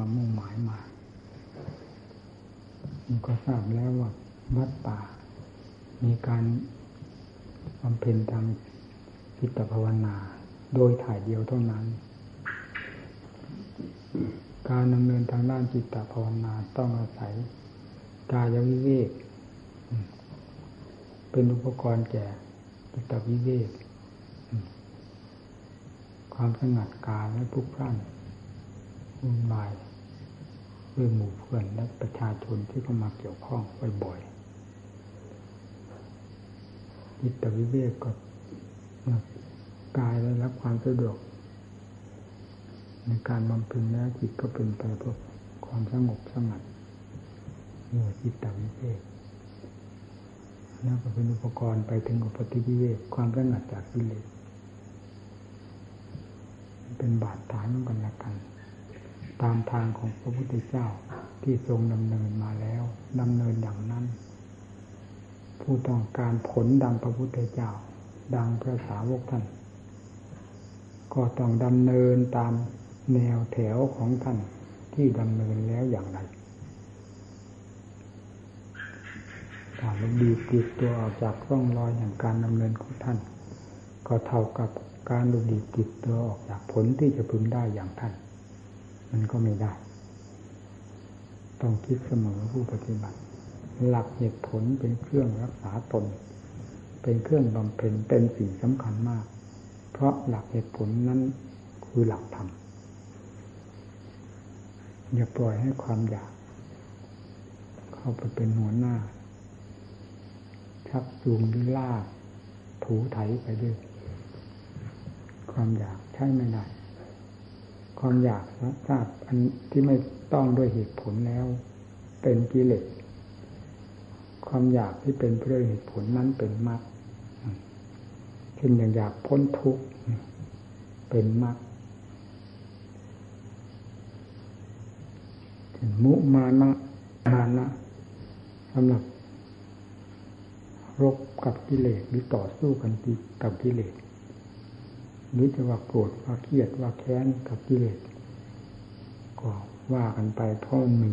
ความมุ่งหมายมามันก็ทราบแล้วว่าวัดป่า มีการบำเพ็ญทางจิตภาวนา โดยถ่ายเดียวเท่านั้น การดำเนินทางด้านจิตภาวนาต้องอาศัยกายวิเวกเป็นอุปกรณ์แก่จิตวิเวกความสงัดกายและพุกพร่านวุ่นวาย ด้วยหมู่เพื่อนและประชาชนที่เข้ามาเกี่ยวข้องบ่อยๆจิตวิเวกก็กายได้รับความสะดวก ในการบำเพ็ญแล้วจิตก็เป็นไปเพื่อความสงบสงัดเมื่อจิตตวิเวกนั่นก็เป็นอุปกรณ์ไปถึงอุปติวิเวกความสงัดจากกิเลสเป็นบาดฐานกันละกัน ตามทางของพระพุทธเจ้าที่ทรงดำเนินมาแล้วดำเนินอย่างนั้น ผู้ต้องการผลดังพระพุทธเจ้า ดังพระสาวกท่าน ก็ต้องดำเนินตามแนวแถวของท่านที่ดำเนินแล้วอย่างไรถ้าเราดีติดตัวออกจากร่องรอยอย่างการดำเนินของท่าน ก็เท่ากับการดูดีติดตัวออกจากผลที่จะพึงได้อย่างท่าน มันก็ไม่ได้ ต้องคิดเสมอผู้ปฏิบัติ หลักเหตุผลเป็นเครื่องรักษาตน เป็นเครื่องบำเพ็ญเป็นสิ่งสำคัญมาก เพราะหลักเหตุผลนั้นคือหลักธรรมอย่าปล่อยให้ความอยาก เข้าไปเป็นหัวหน้า ชักจูงลากถูไถไปด้วย ความอยากใช่ไม่ได้ ความอยากนะทราบอันที่ไม่ต้องด้วยเหตุผลแล้ว เป็นกิเลสความอยากที่เป็นเพื่อเหตุผลนั้นเป็นมรรคเช่นอย่างอยากพ้นทุกข์เป็นมรรคมุมานะมานะสำหรับรบกับกิเลสหรือต่อสู้กันกับกิเลส หรือจะว่าโกรธว่าเครียดว่าแค้นกับกิเลสก็ว่ากันไปเพราะมี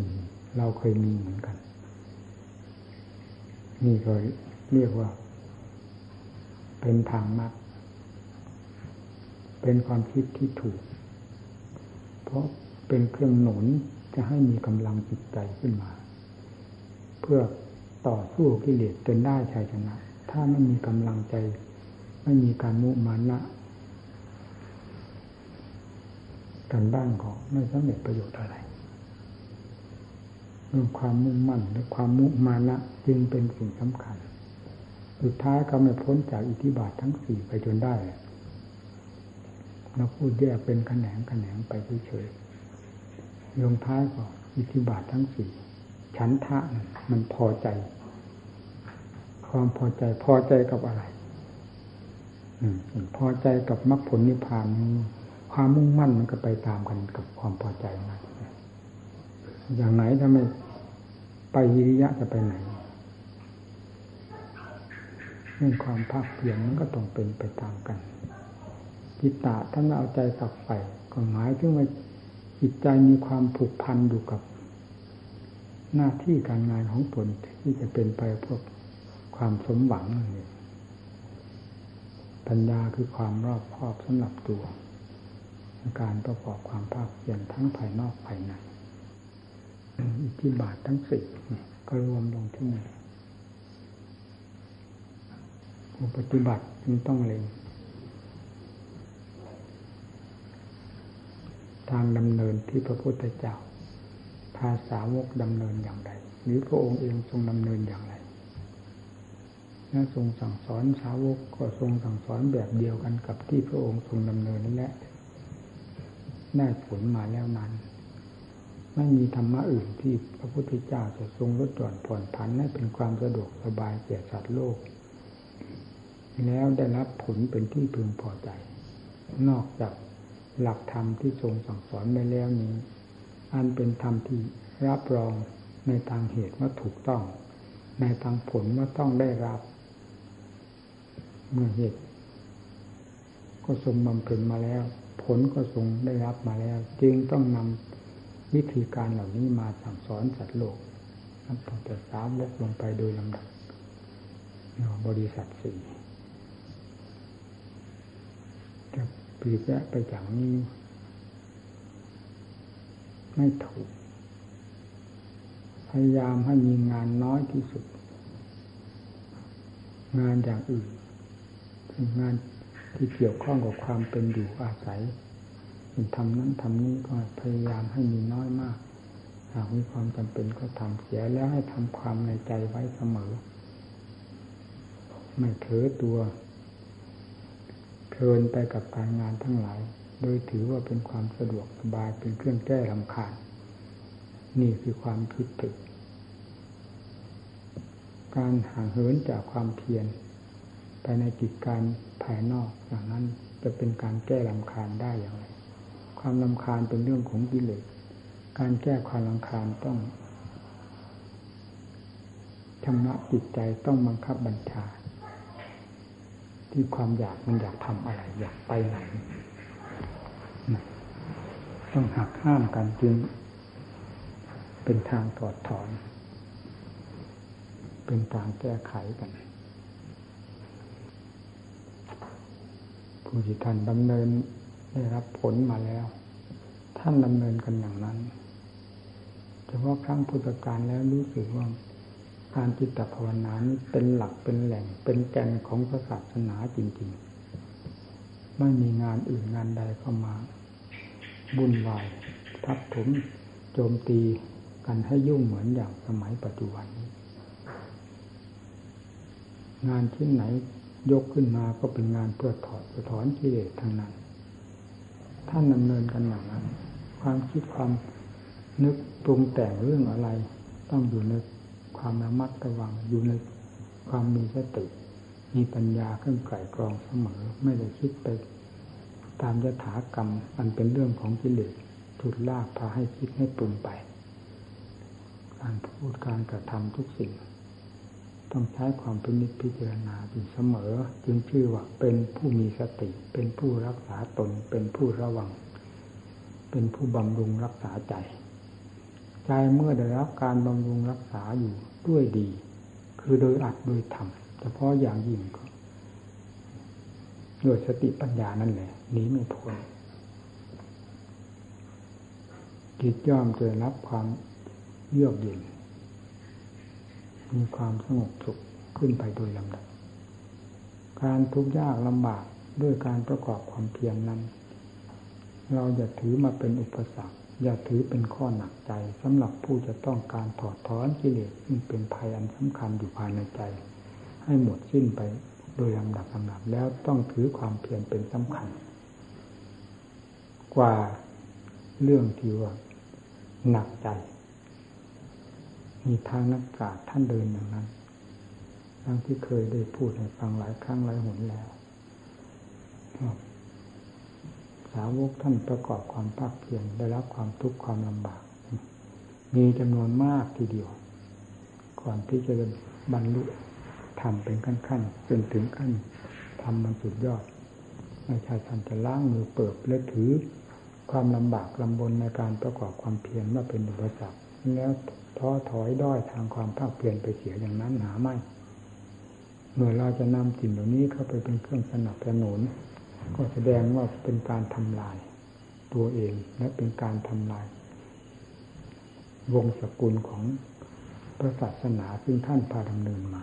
เราเคยมีเหมือนกัน นี่ก็เรียกว่า เป็นทางมรรคเป็นความคิดที่ถูก เพราะเป็นเครื่องหนุนจะให้มีกำลังจิตใจขึ้นมา เพื่อต่อสู้กิเลสจนได้ชัยชนะ ถ้าไม่มีกำลังใจ ไม่มีการมุมานะ กันบ้างก็ไม่สำเร็จประโยชน์อะไรเรื่องความมุ่งมั่นและความมุมานะจึงเป็นสิ่งสำคัญ สุดท้ายก็ไม่พ้นจากอิทธิบาททั้งสี่ไปจนได้เราพูดแยกเป็นแขนงแขนงไปเฉยๆลงท้ายก็อิทธิบาททั้งสี่ฉันทะมันพอใจ ความพอใจพอใจกับอะไร อืมพอใจกับมรรคผลนิพพาน ความมุ่งมั่นมันก็ไปตามกันกับความพอใจนอย่างไหนถ้าไม่ไปวิริยะจะไปไหนเรื่องความภาคเพียรมันก็ต้องเป็นไปตามกันจิตตาท่านเอาใจตักใฝ่ก็หมายถึงว่าจิตใจมีความผูกพันอยู่กับ หน้าที่การงานของตนที่จะเป็นไปพื่อความสมหวังนี่ปัญญาคือความรอบคอบสำหรับตัว การประกอบความภาคเพียรทั้งภายนอกภายในอิทธิบาททั้งสี่ก็รวมลงที่นี่ผู้ปฏิบัติจึงต้องเล็งทางดำเนินที่พระพุทธเจ้าพาสาวกดำเนินอย่างไร หรือพระองค์เองทรงดำเนินอย่างไรและทรงสั่งสอนสาวกก็ทรงสั่งสอนแบบเดียวกันกับที่พระองค์ทรงดำเนินนั่นแหละ ได้ผลมาแล้วนั้น ไม่มีธรรมะอื่นที่พระพุทธเจ้าจะทรงลดหย่อนผ่อนผันให้เป็นความสะดวกสบายแก่สัตว์โลก แล้วได้รับผลเป็นที่พึงพอใจ นอกจากหลักธรรมที่ทรงสั่งสอนไปแล้วนี้ อันเป็นธรรมที่รับรองในทางเหตุว่าถูกต้อง ในทางผลว่าต้องได้รับ เมื่อเหตุ ก็ทรงบำเพ็ญมาแล้ว ผลก็ทรงได้รับมาแล้ว จึงต้องนำวิธีการเหล่านี้มาสั่งสอนสัตว์โลกนับตั้งแต่สามลกลงไปโดยลำดับบริษัทสี่จะปีกแยะไปจากนี้ ไม่ถูก พยายามให้มีงานน้อยที่สุด งานอย่างอื่นงาน ที่เกี่ยวข้องกับความเป็นอยู่อาศัยทำนั้นทำนี้ก็พยายามให้มีน้อยมาก หากมีความจำเป็นก็ทำเสียแล้วให้ทำความในใจไว้เสมอ ไม่เถอตัวเพลินไปกับการงานทั้งหลาย โดยถือว่าเป็นความสะดวกสบายเป็นเครื่องแก้ลำคาญนี่คือความคิดผิดการห่างเหินจากความเพียร ไปในกิจการภายนอกอย่างนั้นจะเป็นการแก้ลำคาญได้อย่างไร ความลำคาญเป็นเรื่องของกิเลส การแก้ความลำคาญต้องชำระจิตใจต้องบังคับบัญชา ที่ความอยากมันอยากทำอะไร อยากไปไหน ต้องหักห้ามกันจึงเป็นทางถอดถอน เป็นทางแก้ไขกัน ผู้ที่ท่านดำเนินได้รับผลมาแล้ว ท่านดำเนินกันอย่างนั้นเฉพาะครั้งพุทธกาลแล้วรู้สึกว่าการจิตภาวนานี้เป็นหลักเป็นแหล่ง เป็นแกนของศาสนาจริงๆ ไม่มีงานอื่นงานใดเข้ามาบุญวาย ทับถมโจมตีกันให้ยุ่งเหมือนอย่างสมัยปัจจุบันนี้งานชิ้นไหน ยกขึ้นมาก็เป็นงานเพื่อถอดถอนกิเลสทางนั้น ท่านดำเนินกันอย่างนั้น ความคิดความนึกปรุงแต่งเรื่องอะไร ต้องอยู่ในความระมัดระวังอยู่ในความมีสติมีปัญญาเครื่องไก่กรองเสมอ ไม่ได้คิดไปตามยถากรรมอันเป็นเรื่องของกิเลสถุดลากพาให้คิดให้ปรุงไป การพูดการกระทำทุกสิ่ง ต้องใช้ความพินิจพิจารณาอยู่เสมอ จึงชื่อว่าเป็นผู้มีสติ เป็นผู้รักษาตน เป็นผู้ระวัง เป็นผู้บำรุงรักษาใจ ใจเมื่อได้รับการบำรุงรักษาอยู่ด้วยดี คือโดยอัดโดยทำเฉพาะอย่างยิ่งก็ด้วยสติปัญญานั่นแหละหนีไม่พ้นจิตย่อมจะรับความเยือกเย็น มีความสงบสุขขึ้นไปโดยลำดับ การทุกข์ยากลำบากด้วยการประกอบความเพียรนนั้น เราอย่าถือมาเป็นอุปสรรค อย่าถือเป็นข้อหนักใจสำหรับผู้จะต้องการถอดถอนกิเลสซึ่งเป็นภัยอันสำคัญอยู่ภายในใจ ให้หมดสิ้นไปโดยลำดับลำดับแล้วต้องถือความเพียรเป็นสำคัญ กว่าเรื่องที่ว่าหนักใจ มีทางนักกาศท่านเดินอย่างนั้นทั้งที่เคยได้พูดให้ฟังหลายครั้งหลายหนแล้วสาวกท่านประกอบความภาคเพียรได้รับความทุกข์ความลำบาก มีจำนวนมากทีเดียว ก่อนที่จะบรรลุทำเป็นขั้นๆจนถึงขั้นทำมันสุดยอดไม่ใช่ท่านจะล้างมือเปิดและถือความลำบากลำบนในการประกอบความเพียรว่าเป็นอุปสรรค แล้วท้อถอยด้อยทางความภาคเพียรไปเสียอย่างนั้นหาไม่ เมื่อเราจะนำสิ่งเหล่านี้เข้าไปเป็นเครื่องสนับสนุนก็แสดงว่าเป็นการทำลายตัวเองและเป็นการทำลาย วงสกุลของพระศาสนาซึ่งท่านพาดำเนินมา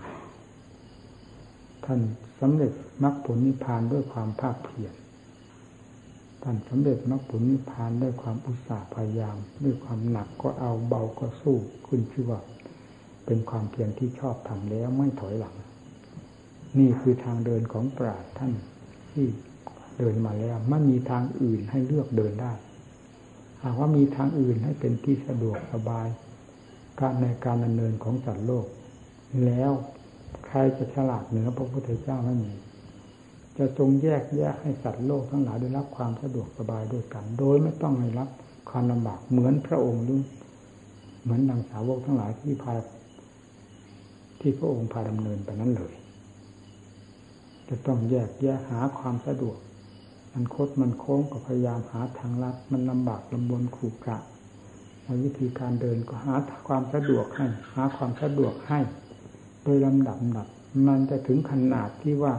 ท่านสำเร็จมรรคผลนิพพานด้วยความภาคเพียร ท่านสำเร็จมรรคผลนิพพานด้วยความอุตสาห์พยายาม ด้วยความหนักก็เอาเบาก็สู้ขึ้นชื่อว่า เป็นความเพียรที่ชอบทำแล้วไม่ถอยหลัง นี่คือทางเดินของปราชญ์ท่านที่เดินมาแล้วไม่มีทางอื่นให้เลือกเดินได้หากว่ามีทางอื่นให้เป็นที่สะดวกสบาย การในการดำเนินของสัตว์โลก แล้วใครจะฉลาดเหนือพระพุทธเจ้าไม่มี จะทรงแยกแยกให้สัตว์โลกทั้งหลายได้รับความสะดวกสบายด้วยกัน โดยไม่ต้องให้รับความลำบากเหมือนพระองค์หรือเหมือนดังสาวกทั้งหลายที่พาที่พระองค์พาดำเนินไปนั้นเลย จะต้องแยกแยกหาความสะดวก มันคดมันโค้งก็พยายามหาทางลัดมันลำบากลำบนขูกระวิธีการเดินก็หาความสะดวกให้ หาความสะดวกให้ โดยลำดับดับมันจะถึงขนาดที่ว่า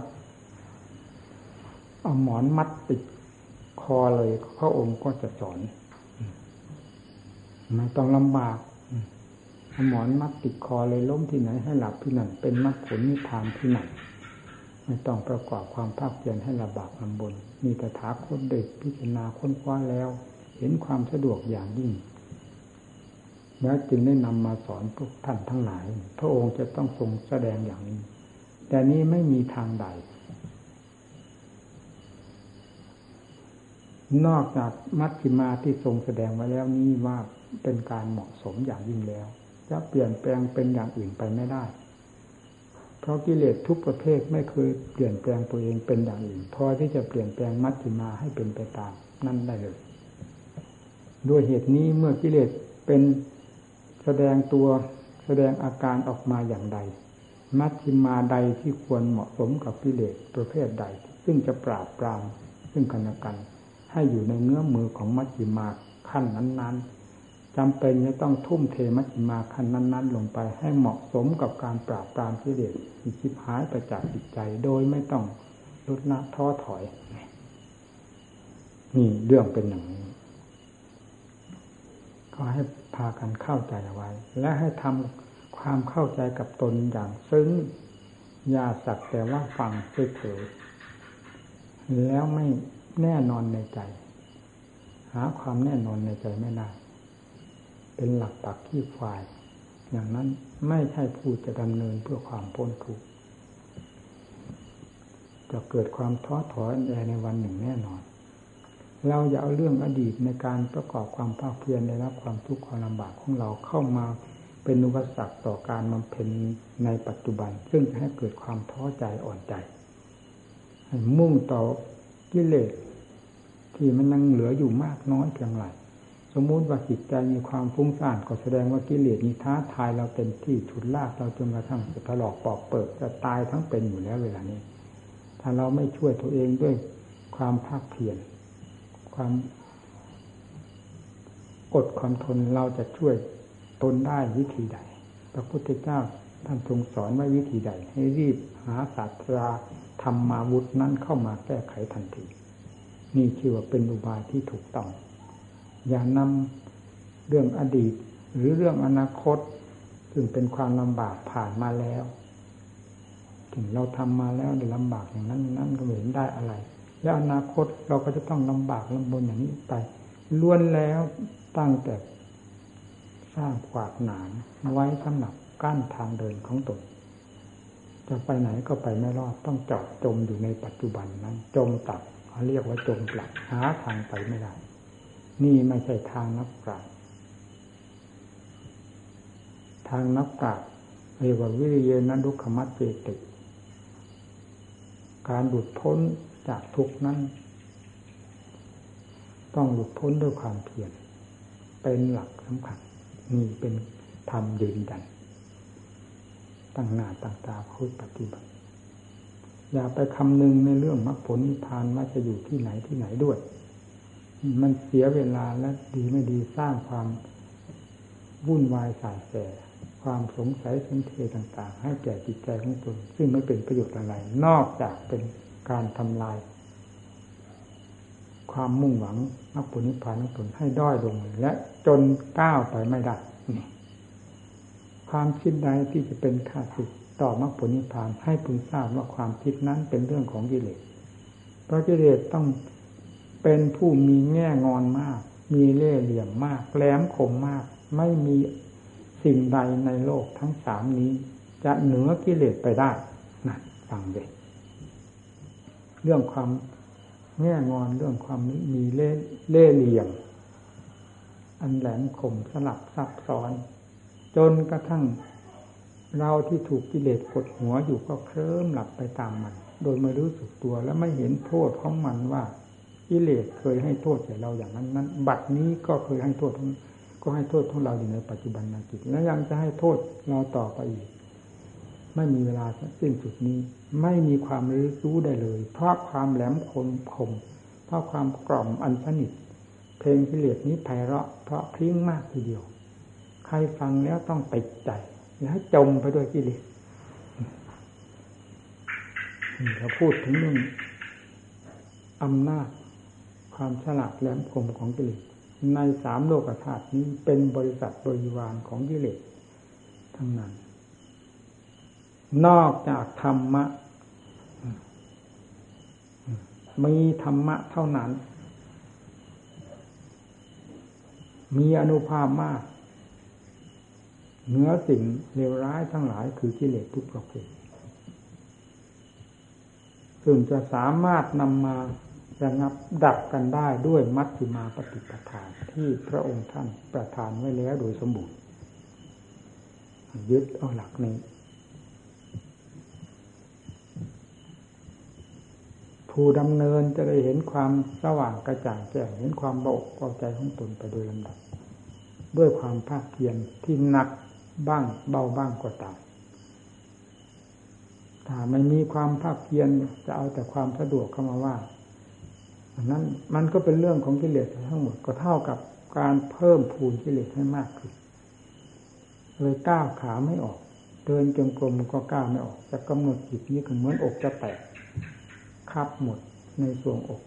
เอาหมอนมัดติดคอเลยพระองค์ก็จะสอนไม่ต้องลำบากเอาหมอนมัดติดคอเลยล้มที่ไหนให้หลับที่นั่นเป็นมรรคผลนิพพานที่นั่นไม่ต้องประกอบความภาคเพียรให้ระบากลำบน มีแต่ถาคนเด็กพิจารณาค้นคว้าแล้ว เห็นความสะดวกอย่างยิ่งแล้วจึงได้นำมาสอนพวกท่านทั้งหลาย พระองค์จะต้องทรงแสดงอย่างนี้ แต่นี้ไม่มีทางใด นอกจากมัชฌิมาที่ทรงแสดงไว้แล้วนี้ว่าเป็นการเหมาะสมอย่างยิ่งแล้ว จะเปลี่ยนแปลงเป็นอย่างอื่นไปไม่ได้ เพราะกิเลสทุกประเภทไม่เคยเปลี่ยนแปลงตัวเองเป็นอย่างอื่นพอที่จะเปลี่ยนแปลงมัชฌิมาให้เป็นไปตามนั่นได้เลย ด้วยเหตุนี้เมื่อกิเลสเป็นแสดงตัวแสดงอาการออกมาอย่างใด มัชฌิมาใดที่ควรเหมาะสมกับกิเลสประเภทใด ซึ่งจะปราบปรามซึ่งกันและกัน ให้อยู่ในเงื้อมือของมัชฌิมาขั้นนั้นๆจำเป็นจะต้องทุ่มเทมัชฌิมาขั้นนั้น ๆ ลงไปให้เหมาะสมกับการปราบปรามกิเลสที่ชิบหายไปจากจิตใจโดยไม่ต้องลดละท้อถอย นี่เรื่องเป็นอย่างนี้ ก็ให้พากันเข้าใจเอาไว้ และให้ทำความเข้าใจกับตนอย่างซึ้งอย่าสักแต่ว่าฟังเฉยๆแล้วไม่ แน่นอนในใจ หาความแน่นอนในใจไม่ได้ เป็นหลักปักที่ฝ่าย อย่างนั้นไม่ใช่ผู้จะดำเนินเพื่อความพ้นทุกข์จะเกิดความท้อถอยในวันหนึ่งแน่นอน เราอย่าเอาเรื่องอดีตในการประกอบความภาคเพียรได้รับความทุกข์ความลำบากของเราเข้ามาเป็นอุปสรรคต่อการบำเพ็ญในปัจจุบัน ซึ่งจะให้เกิดความท้อใจอ่อนใจมุ่งต่อกิเลส ที่มันยังเหลืออยู่มากน้อยเพียงไรสมมุติว่าจิตใจมีความฟุ้งซ่านก็แสดงว่ากิเลสมีท้าทายเราเต็มที่ฉุดลากเราจนกระทั่งจะถลอกปอกเปิดจะตายทั้งเป็นอยู่แล้วเวลานี้ ถ้าเราไม่ช่วยตัวเองด้วยความภาคเพียรความอดความทนเราจะช่วยตนได้วิธีใด พระพุทธเจ้าท่านทรงสอนไว้วิธีใด ให้รีบหาศาสตราธรรมาวุธนั้นเข้ามาแก้ไขทันที นี่ชื่อว่าเป็นอุบายที่ถูกต้อง อย่านำเรื่องอดีต หรือเรื่องอนาคต ซึ่งเป็นความลำบากผ่านมาแล้ว ถึงเราทำมาแล้วได้ลำบากอย่างนั้นนั้นก็ไม่เห็นได้อะไร แล้วอนาคตเราก็จะต้องลำบากลำบนอย่างนี้ไปล้วนแล้วตั้งแต่สร้างขวากหนามไว้สำหรับกั้นทางเดินของตนจะไปไหนก็ไปไม่รอดต้องจอดจมอยู่ในปัจจุบันนั้น จมตับ เขาเรียกว่าจมกลับหาทางไปไม่ได้ นี่ไม่ใช่ทางนักปราชญ์ทางนักปราชญ์เรียกว่าวิริยนัดุขมัตเจติการหลุดพ้นจากทุกนั้น ต้องหลุดพ้นด้วยความเพียรเป็นหลักสำคัญนี่เป็นธรรมยืนยันตั้งหน้าตั้งตาพูดปฏิบัติ อย่าไปคำนึงในเรื่องมรรคผลนิพพานว่าจะอยู่ที่ไหนที่ไหนด้วย มันเสียเวลาและดีไม่ดีสร้างความวุ่นวายสายแสความสงสัยสนเทต่าง ๆ ให้แก่จิตใจของตนซึ่งไม่เป็นประโยชน์อะไร นอกจากเป็นการทำลาย ความมุ่งหวังมรรคผลนิพพานของตนให้ด้อยลงและจนก้าวไปไม่ได้ความคิดใดที่จะเป็นข้าศึก ต่อมรรคผลนิพพานให้พึงทราบว่าความคิดนั้นเป็นเรื่องของกิเลส เพราะกิเลสต้องเป็นผู้มีแง่งอนมาก มีเล่ห์เหลี่ยมมาก แหลมคมมาก ไม่มีสิ่งใดในโลกทั้งสามนี้ จะเหนือกิเลสไปได้นะฟังเด็กเรื่องความแง่งอนเรื่องความมีเล่เล่เหลี่ยม อันแหลมคมสลับซับซ้อน จนกระทั่ง เราที่ถูกกิเลสกดหัวอยู่ก็เคลิ้มหลับไปตามมัน โดยไม่รู้สึกตัวและไม่เห็นโทษของมันว่ากิเลสเคยให้โทษแก่เราอย่างนั้นนั้น บัดนี้ก็เคยให้โทษก็ให้โทษของเราอยู่ในปัจจุบันนาจิตและยังจะให้โทษเราต่อไปอีก ไม่มีเวลาสิ้นสุดนี้ ไม่มีความรู้ได้เลย เพราะความแหลมคมคมเพราะความกล่อมอันสนิทเพลงกิเลสนี้ไพเราะเพราะพริ้งมากทีเดียว ใครฟังแล้วต้องติดใจ อย่าให้จมไปด้วยกิเลสเราพูดถึงเรื่องอำนาจความฉลาดแหลมคมของกิเลสในสามโลกธาตุนี้เป็นบริษัทบริวารของกิเลสทั้งนั้น นอกจากธรรมะ มีธรรมะเท่านั้น มีอนุภาพมาก เหนือสิ่งเลวร้ายทั้งหลายคือกิเลสทุกประเภทซึ่งจะสามารถนำมาระงับดับกันได้ด้วยมัชฌิมาปฏิปทาที่พระองค์ท่านประทานไว้แล้วโดยสมบูรณ์ยึดเอาหลักนี้ ผู้ดำเนินจะได้เห็นความสว่างกระจ่างแจ้งเห็นความเบาเบาใจของตนไปโดยลำดับ ด้วยความภาคเพียรที่หนัก บ้างเบาบ้างก็ตามถ้าไม่มีความภาคเพียรจะเอาแต่ความสะดวกเข้ามาว่าอันนั้นมันก็เป็นเรื่องของกิเลสทั้งหมดก็เท่ากับการเพิ่มพูนกิเลสให้มากขึ้นเลยก้าวขาไม่ออก เดินจงกรมก็ก้าวไม่ออก จะกำหนดจิตนี้ก็เหมือนอกจะแตกคับหมดในส่วงอก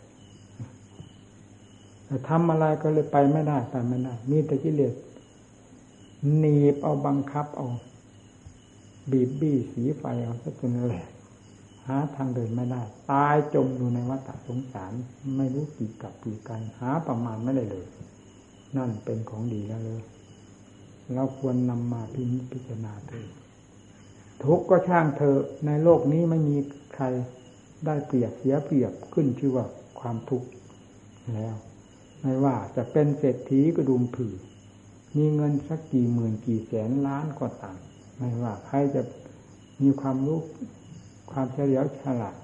แต่ทำอะไรก็เลยไปไม่ได้ไปไม่ได้มีแต่กิเลส หนีบเอาบังคับเอาบีบบี้สีไฟเอาซะจนแหลกหาทางเดินไม่ได้ ตายจมอยู่ในวัฏสงสาร ไม่รู้กี่กับกี่กัน หาประมาณไม่ได้เลย นั่นเป็นของดีแล้วเลย เราควรนำมาพิพิจารณาเถอทุกก็ช่างเธอในโลกนี้ไม่มีใครได้เปรียบเสียเปรียบขึ้นชื่อว่าความทุกข์แล้ว ไม่ว่าจะเป็นเศรษฐีกระดุมผือ มีเงินสักกี่หมื่นกี่แสนล้านก็ตามไม่ว่าใครจะมีความรู้ความเฉลียวฉลาด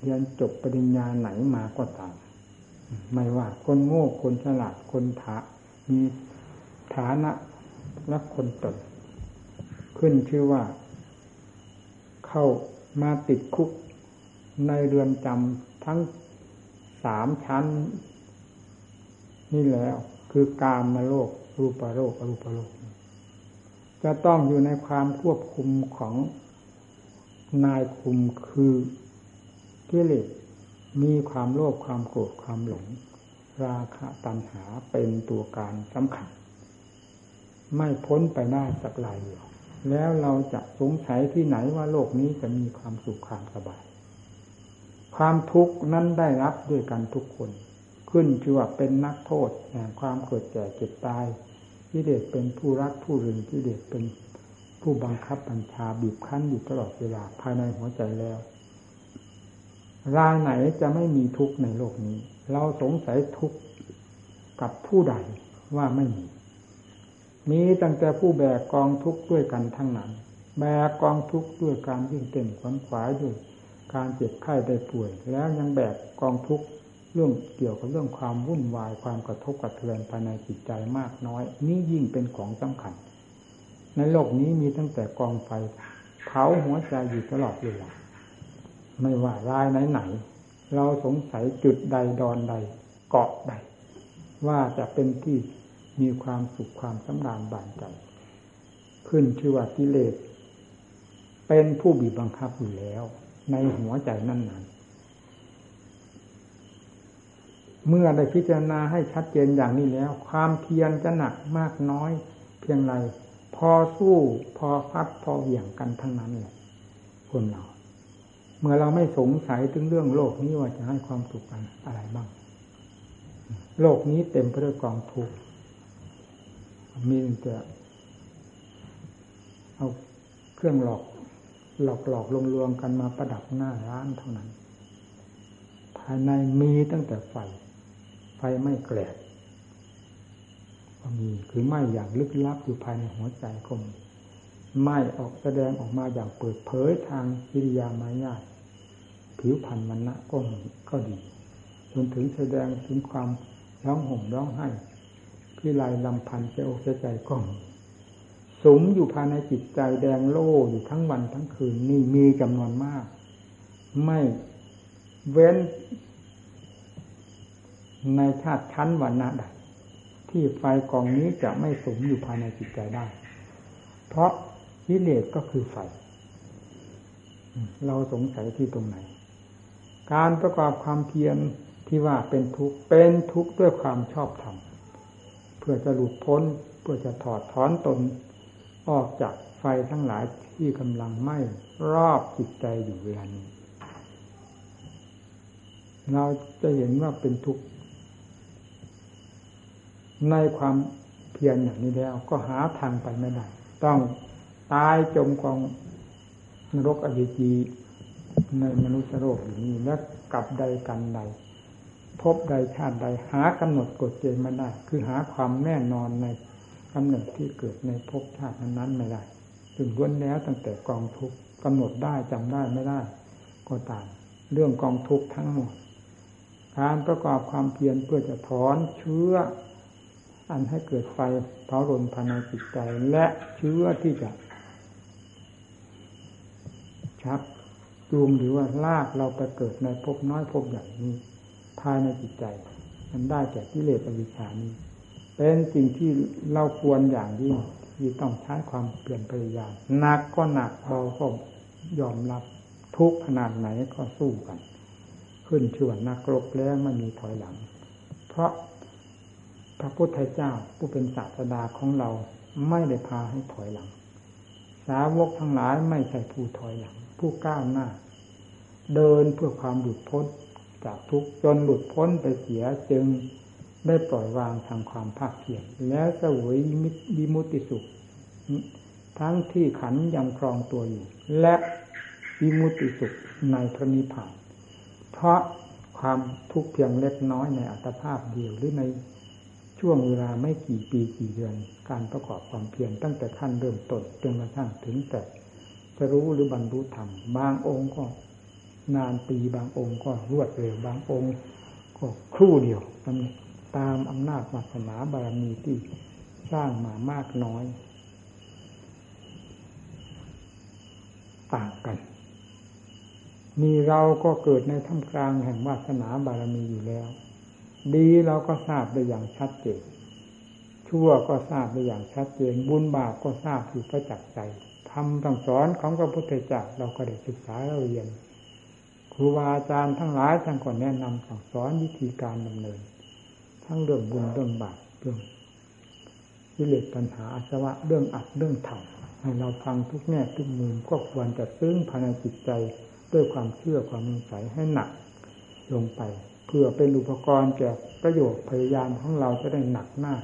เรียนจบปริญญาไหนมาก็ตามไม่ว่าคนโง่คนฉลาดคนถามีฐานะและคนตนขึ้นชื่อว่า เข้ามาติดคุกในเรือนจำทั้งสามชั้น นี่แล้ว คือกามมาโลก รูปโลกอรูปโลกจะต้องอยู่ในความควบคุมของนายคุมคือกิเลสมีความโลภความโกรธความหลง ราคะตัณหาเป็นตัวการสำคัญ ไม่พ้นไปได้สักลายเดียวแล้วเราจะสงสัยที่ไหนว่าโลกนี้จะมีความสุขความสบาย ความทุกข์นั้นได้รับด้วยกันทุกคน ขึ้นชื่อว่าเป็นนักโทษแห่งความเกิดแก่เจ็บตาย กิเลสเป็นผู้รักผู้รึงกิเลสเป็นผู้บังคับบัญชาบีบคั้นอยู่ตลอดเวลาภายในหัวใจแล้วรายไหนจะไม่มีทุกข์ในโลกนี้ เราสงสัยทุกข์กับผู้ใดว่าไม่มี มีตั้งแต่ผู้แบกกองทุกข์ด้วยกันทั้งนั้น แบกกองทุกข์ด้วยการยิ่งเต้นขวนขวายด้วย การเจ็บไข้ได้ป่วย แล้วยังแบกกองทุกข์ เรื่องเกี่ยวกับเรื่องความวุ่นวายความกระทบกระเทือนภายในจิตใจมากน้อย นี่ยิ่งเป็นของสำคัญ ในโลกนี้มีตั้งแต่กองไฟเผาหัวใจอยู่ตลอดเวลาไม่ว่ารายไหนไหนเราสงสัยจุดใดดอนใดเกาะใด ว่าจะเป็นที่มีความสุขความสำราญบานใจ ขึ้นชื่อว่ากิเลสเป็นผู้บีบบังคับอยู่แล้ว ในหัวใจนั่นนั้น เมื่อได้พิจารณาให้ชัดเจนอย่างนี้แล้ว ความเพียรจะหนักมากน้อยเพียงไร พอสู้พอพัดพอเหวี่ยงกันทั้งนั้นเลยคนเรา เมื่อเราไม่สงสัยถึงเรื่องโลกนี้ว่าจะให้ความสุขกันอะไรบ้าง โลกนี้เต็มไปด้วยกองทุกข์มีแต่เอาเครื่องหลอกหลอกหลอกลวงลวงกันมาประดับหน้าร้านเท่านั้น ภายในมีตั้งแต่ไฟ ไฟไม่แกลดก็มีคือไหม้อย่างลึกลับอยู่ภายในหัวใจก็มีไหม้ออกแสดงออกมาอย่างเปิดเผยทางกิริยามายาผิวพรรณมันนะก็มีก็ดีจนถึงแสดงถึงความร้องห่มร้องไห้พิลายลำพันเจ้าอกใจก็มีสมอยู่ภายในจิตใจแดงโล่อยู่ทั้งวันทั้งคืนนี่มีจำนวนมาก ไม่เว้น ในชาติชั้นวันณะใดที่ไฟกองนี้จะไม่สมอยู่ภายในจิตใจได้ เพราะกิเลสก็คือไฟ เราสงสัยที่ตรงไหน การประกอบความเพียรที่ว่าเป็นทุกข์เป็นทุกข์ด้วยความชอบธรรมเพื่อจะหลุดพ้นเพื่อจะถอดถอนตนออกจากไฟทั้งหลายที่กำลังไหม้รอบจิตใจอยู่เวลานี้ เราจะเห็นว่าเป็นทุกข์ ในความเพียรอย่างนี้แล้ว ก็หาทางไปไม่ได้ต้องตายจมกองนรกอเวจีในมนุษย์โลกอย่างนี้และกลับใดกันใดพบใดชาติใดหากำหนดกฎเกณฑ์ไม่ได้ คือหาความแน่นอนในกำหนดที่เกิดในภพชาตินั้นไม่ได้จึงล้วนแล้วตั้งแต่กองทุกข์กำหนดได้จำได้ไม่ได้ ก็ตาม เรื่องกองทุกทั้งหมดการประกอบความเพียรเพื่อจะถอนเชื้อ อันให้เกิดไฟเผารนภายในจิตใจและเชื้อที่จะ ชักจูงหรือว่าลากเราไปเกิดในภพน้อยภพใหญ่นี้ ภายในจิตใจ มันได้แก่กิเลสอวิชานี้ เป็นสิ่งที่เราควรอย่างยิ่งที่ต้องใช้ความเปลี่ยนพยายามหนักก็หนักเบาก็ยอมรับทุกขนาดไหนก็สู้กัน ขึ้นชื่อว่านักรบแล้วไม่มีถอยหลัง เพราะ พระพุทธเจ้าผู้เป็นศาสดาของเราไม่ได้พาให้ถอยหลัง สาวกทั้งหลายไม่ใช่ผู้ถอยหลัง ผู้ก้าวหน้า เดินเพื่อความหลุดพ้นจากทุกจนหลุดพ้นไปเสียจึงได้ปล่อยวางทางความภาคเพียรแล้วสวยมิมุติสุข ทั้งที่ขันยังครองตัวอยู่ และวิมุติสุขในพระนิพพาน เพราะความทุกข์เพียงเล็กน้อยในอัตภาพเดียวหรือใน ช่วงเวลาไม่กี่ปีกี่เดือน การประกอบความเพียรตั้งแต่ขั้นเริ่มต้นจนกระทั่งถึงแต่จะรู้หรือบรรลุธรรมบางองค์ก็นานปีบางองค์ก็รวดเร็วบางองค์ ก็ครู่เดียวตามอำนาจวาสนาบารมีที่สร้างมามากน้อย ต่างกัน มีเราก็เกิดในท่ามกลางแห่งวาสนาบารมีอยู่แล้ว ดีเราก็ทราบได้อย่างชัดเจนชั่วก็ทราบได้อย่างชัดเจนบุญบาปก็ทราบอยู่ประจักษ์ใจทำต้องสอนของพระพุทธเจ้าเราก็ได้ศึกษาเราเรียนครูบาอาจารย์ทั้งหลายท่านก็แนะนำสั่งสอนวิธีการดำเนิน ทั้งเรื่องบุญเรื่องบาปเรื่องวิเลศปัญหาอาสวะเรื่องอัดเรื่องทำให้เราฟังทุกแง่ทุกมุมก็ควรจะซึ้งภายในจิตใจด้วยความเชื่อความมุ่งใสให้หนักลงไป เพื่อเป็นอุปกรณ์แก่ประโยชน์พยายามของเราจะได้หนักหน้า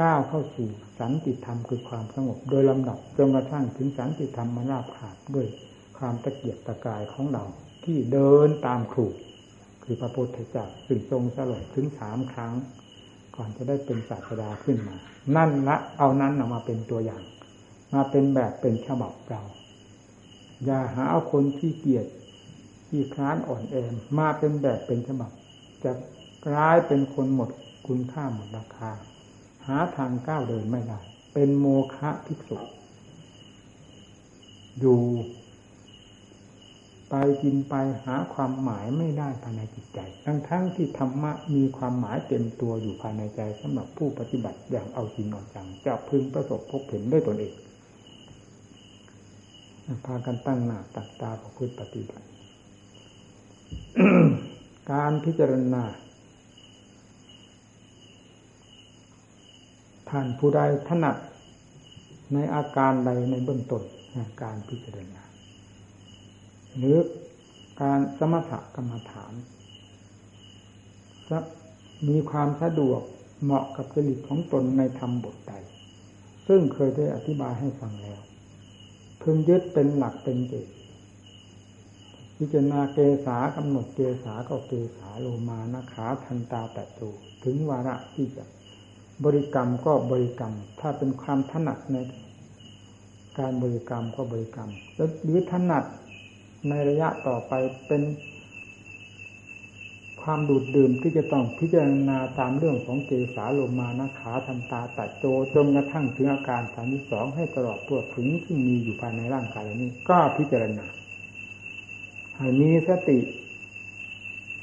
ก้าวเข้าสู่สันติธรรมคือความสงบ โดยลำดับจนกระทั่งถึงสันติธรรมมาราบขาดด้วยความตะเกียบตะกายของเรา ที่เดินตามครูคือพระพุทธเจ้าสึ่งทรงสลดถึงสามครั้ง ก่อนจะได้เป็นศาสดาขึ้นมา นั่นละเอานั้นออกมาเป็นตัวอย่าง มาเป็นแบบเป็นฉบับเรา อย่าหาเอาคนที่เกียจ ที่คร้านอ่อนแอมาเป็นแบบเป็นฉบับ จะกลายเป็นคนหมดคุณค่าหมดราคา หาทางก้าวเดินไม่ได้ เป็นโมฆะภิกษุอยู่ไปกินไปหาความหมายไม่ได้ภายในจิตใจ ทั้งทั้งที่ธรรมะมีความหมายเต็มตัวอยู่ภายในใจสำหรับผู้ปฏิบัติอย่างเอาจริงเอาจังจะพึงประสบพบเห็นด้วยตนเองพากันตั้งหน้าตักตาประพฤติปฏิบัติ การพิจารณา ท่านผู้ใดถนัดในอาการใดในเบื้องต้นการพิจารณา หรือการสมถกรรมฐานมีความสะดวกเหมาะกับจริตของตนในธรรมบทใด ซึ่งเคยได้อธิบายให้ฟังแล้ว พึงยึดเป็นหลักเป็นเกณฑ์ พิจารณาเกษากำหนดเกษาก็เกษาโลมานะขาทันตาแตะตูถึงวาระที่จะบริกรรมก็บริกรรม ถ้าเป็นความถนัดในการบริกรรมก็บริกรรมหรือถนัดในระยะต่อไปเป็นความดูดดื่มที่จะต้องพิจารณาตามเรื่องของเกสาโลมานะขาทันตาตัดโจจนกระทั่งถึงอาการสามสองให้ตลอดตัวถึงที่มีอยู่ภายในร่างกายนี้ ก็พิจารณา ให้มีสติ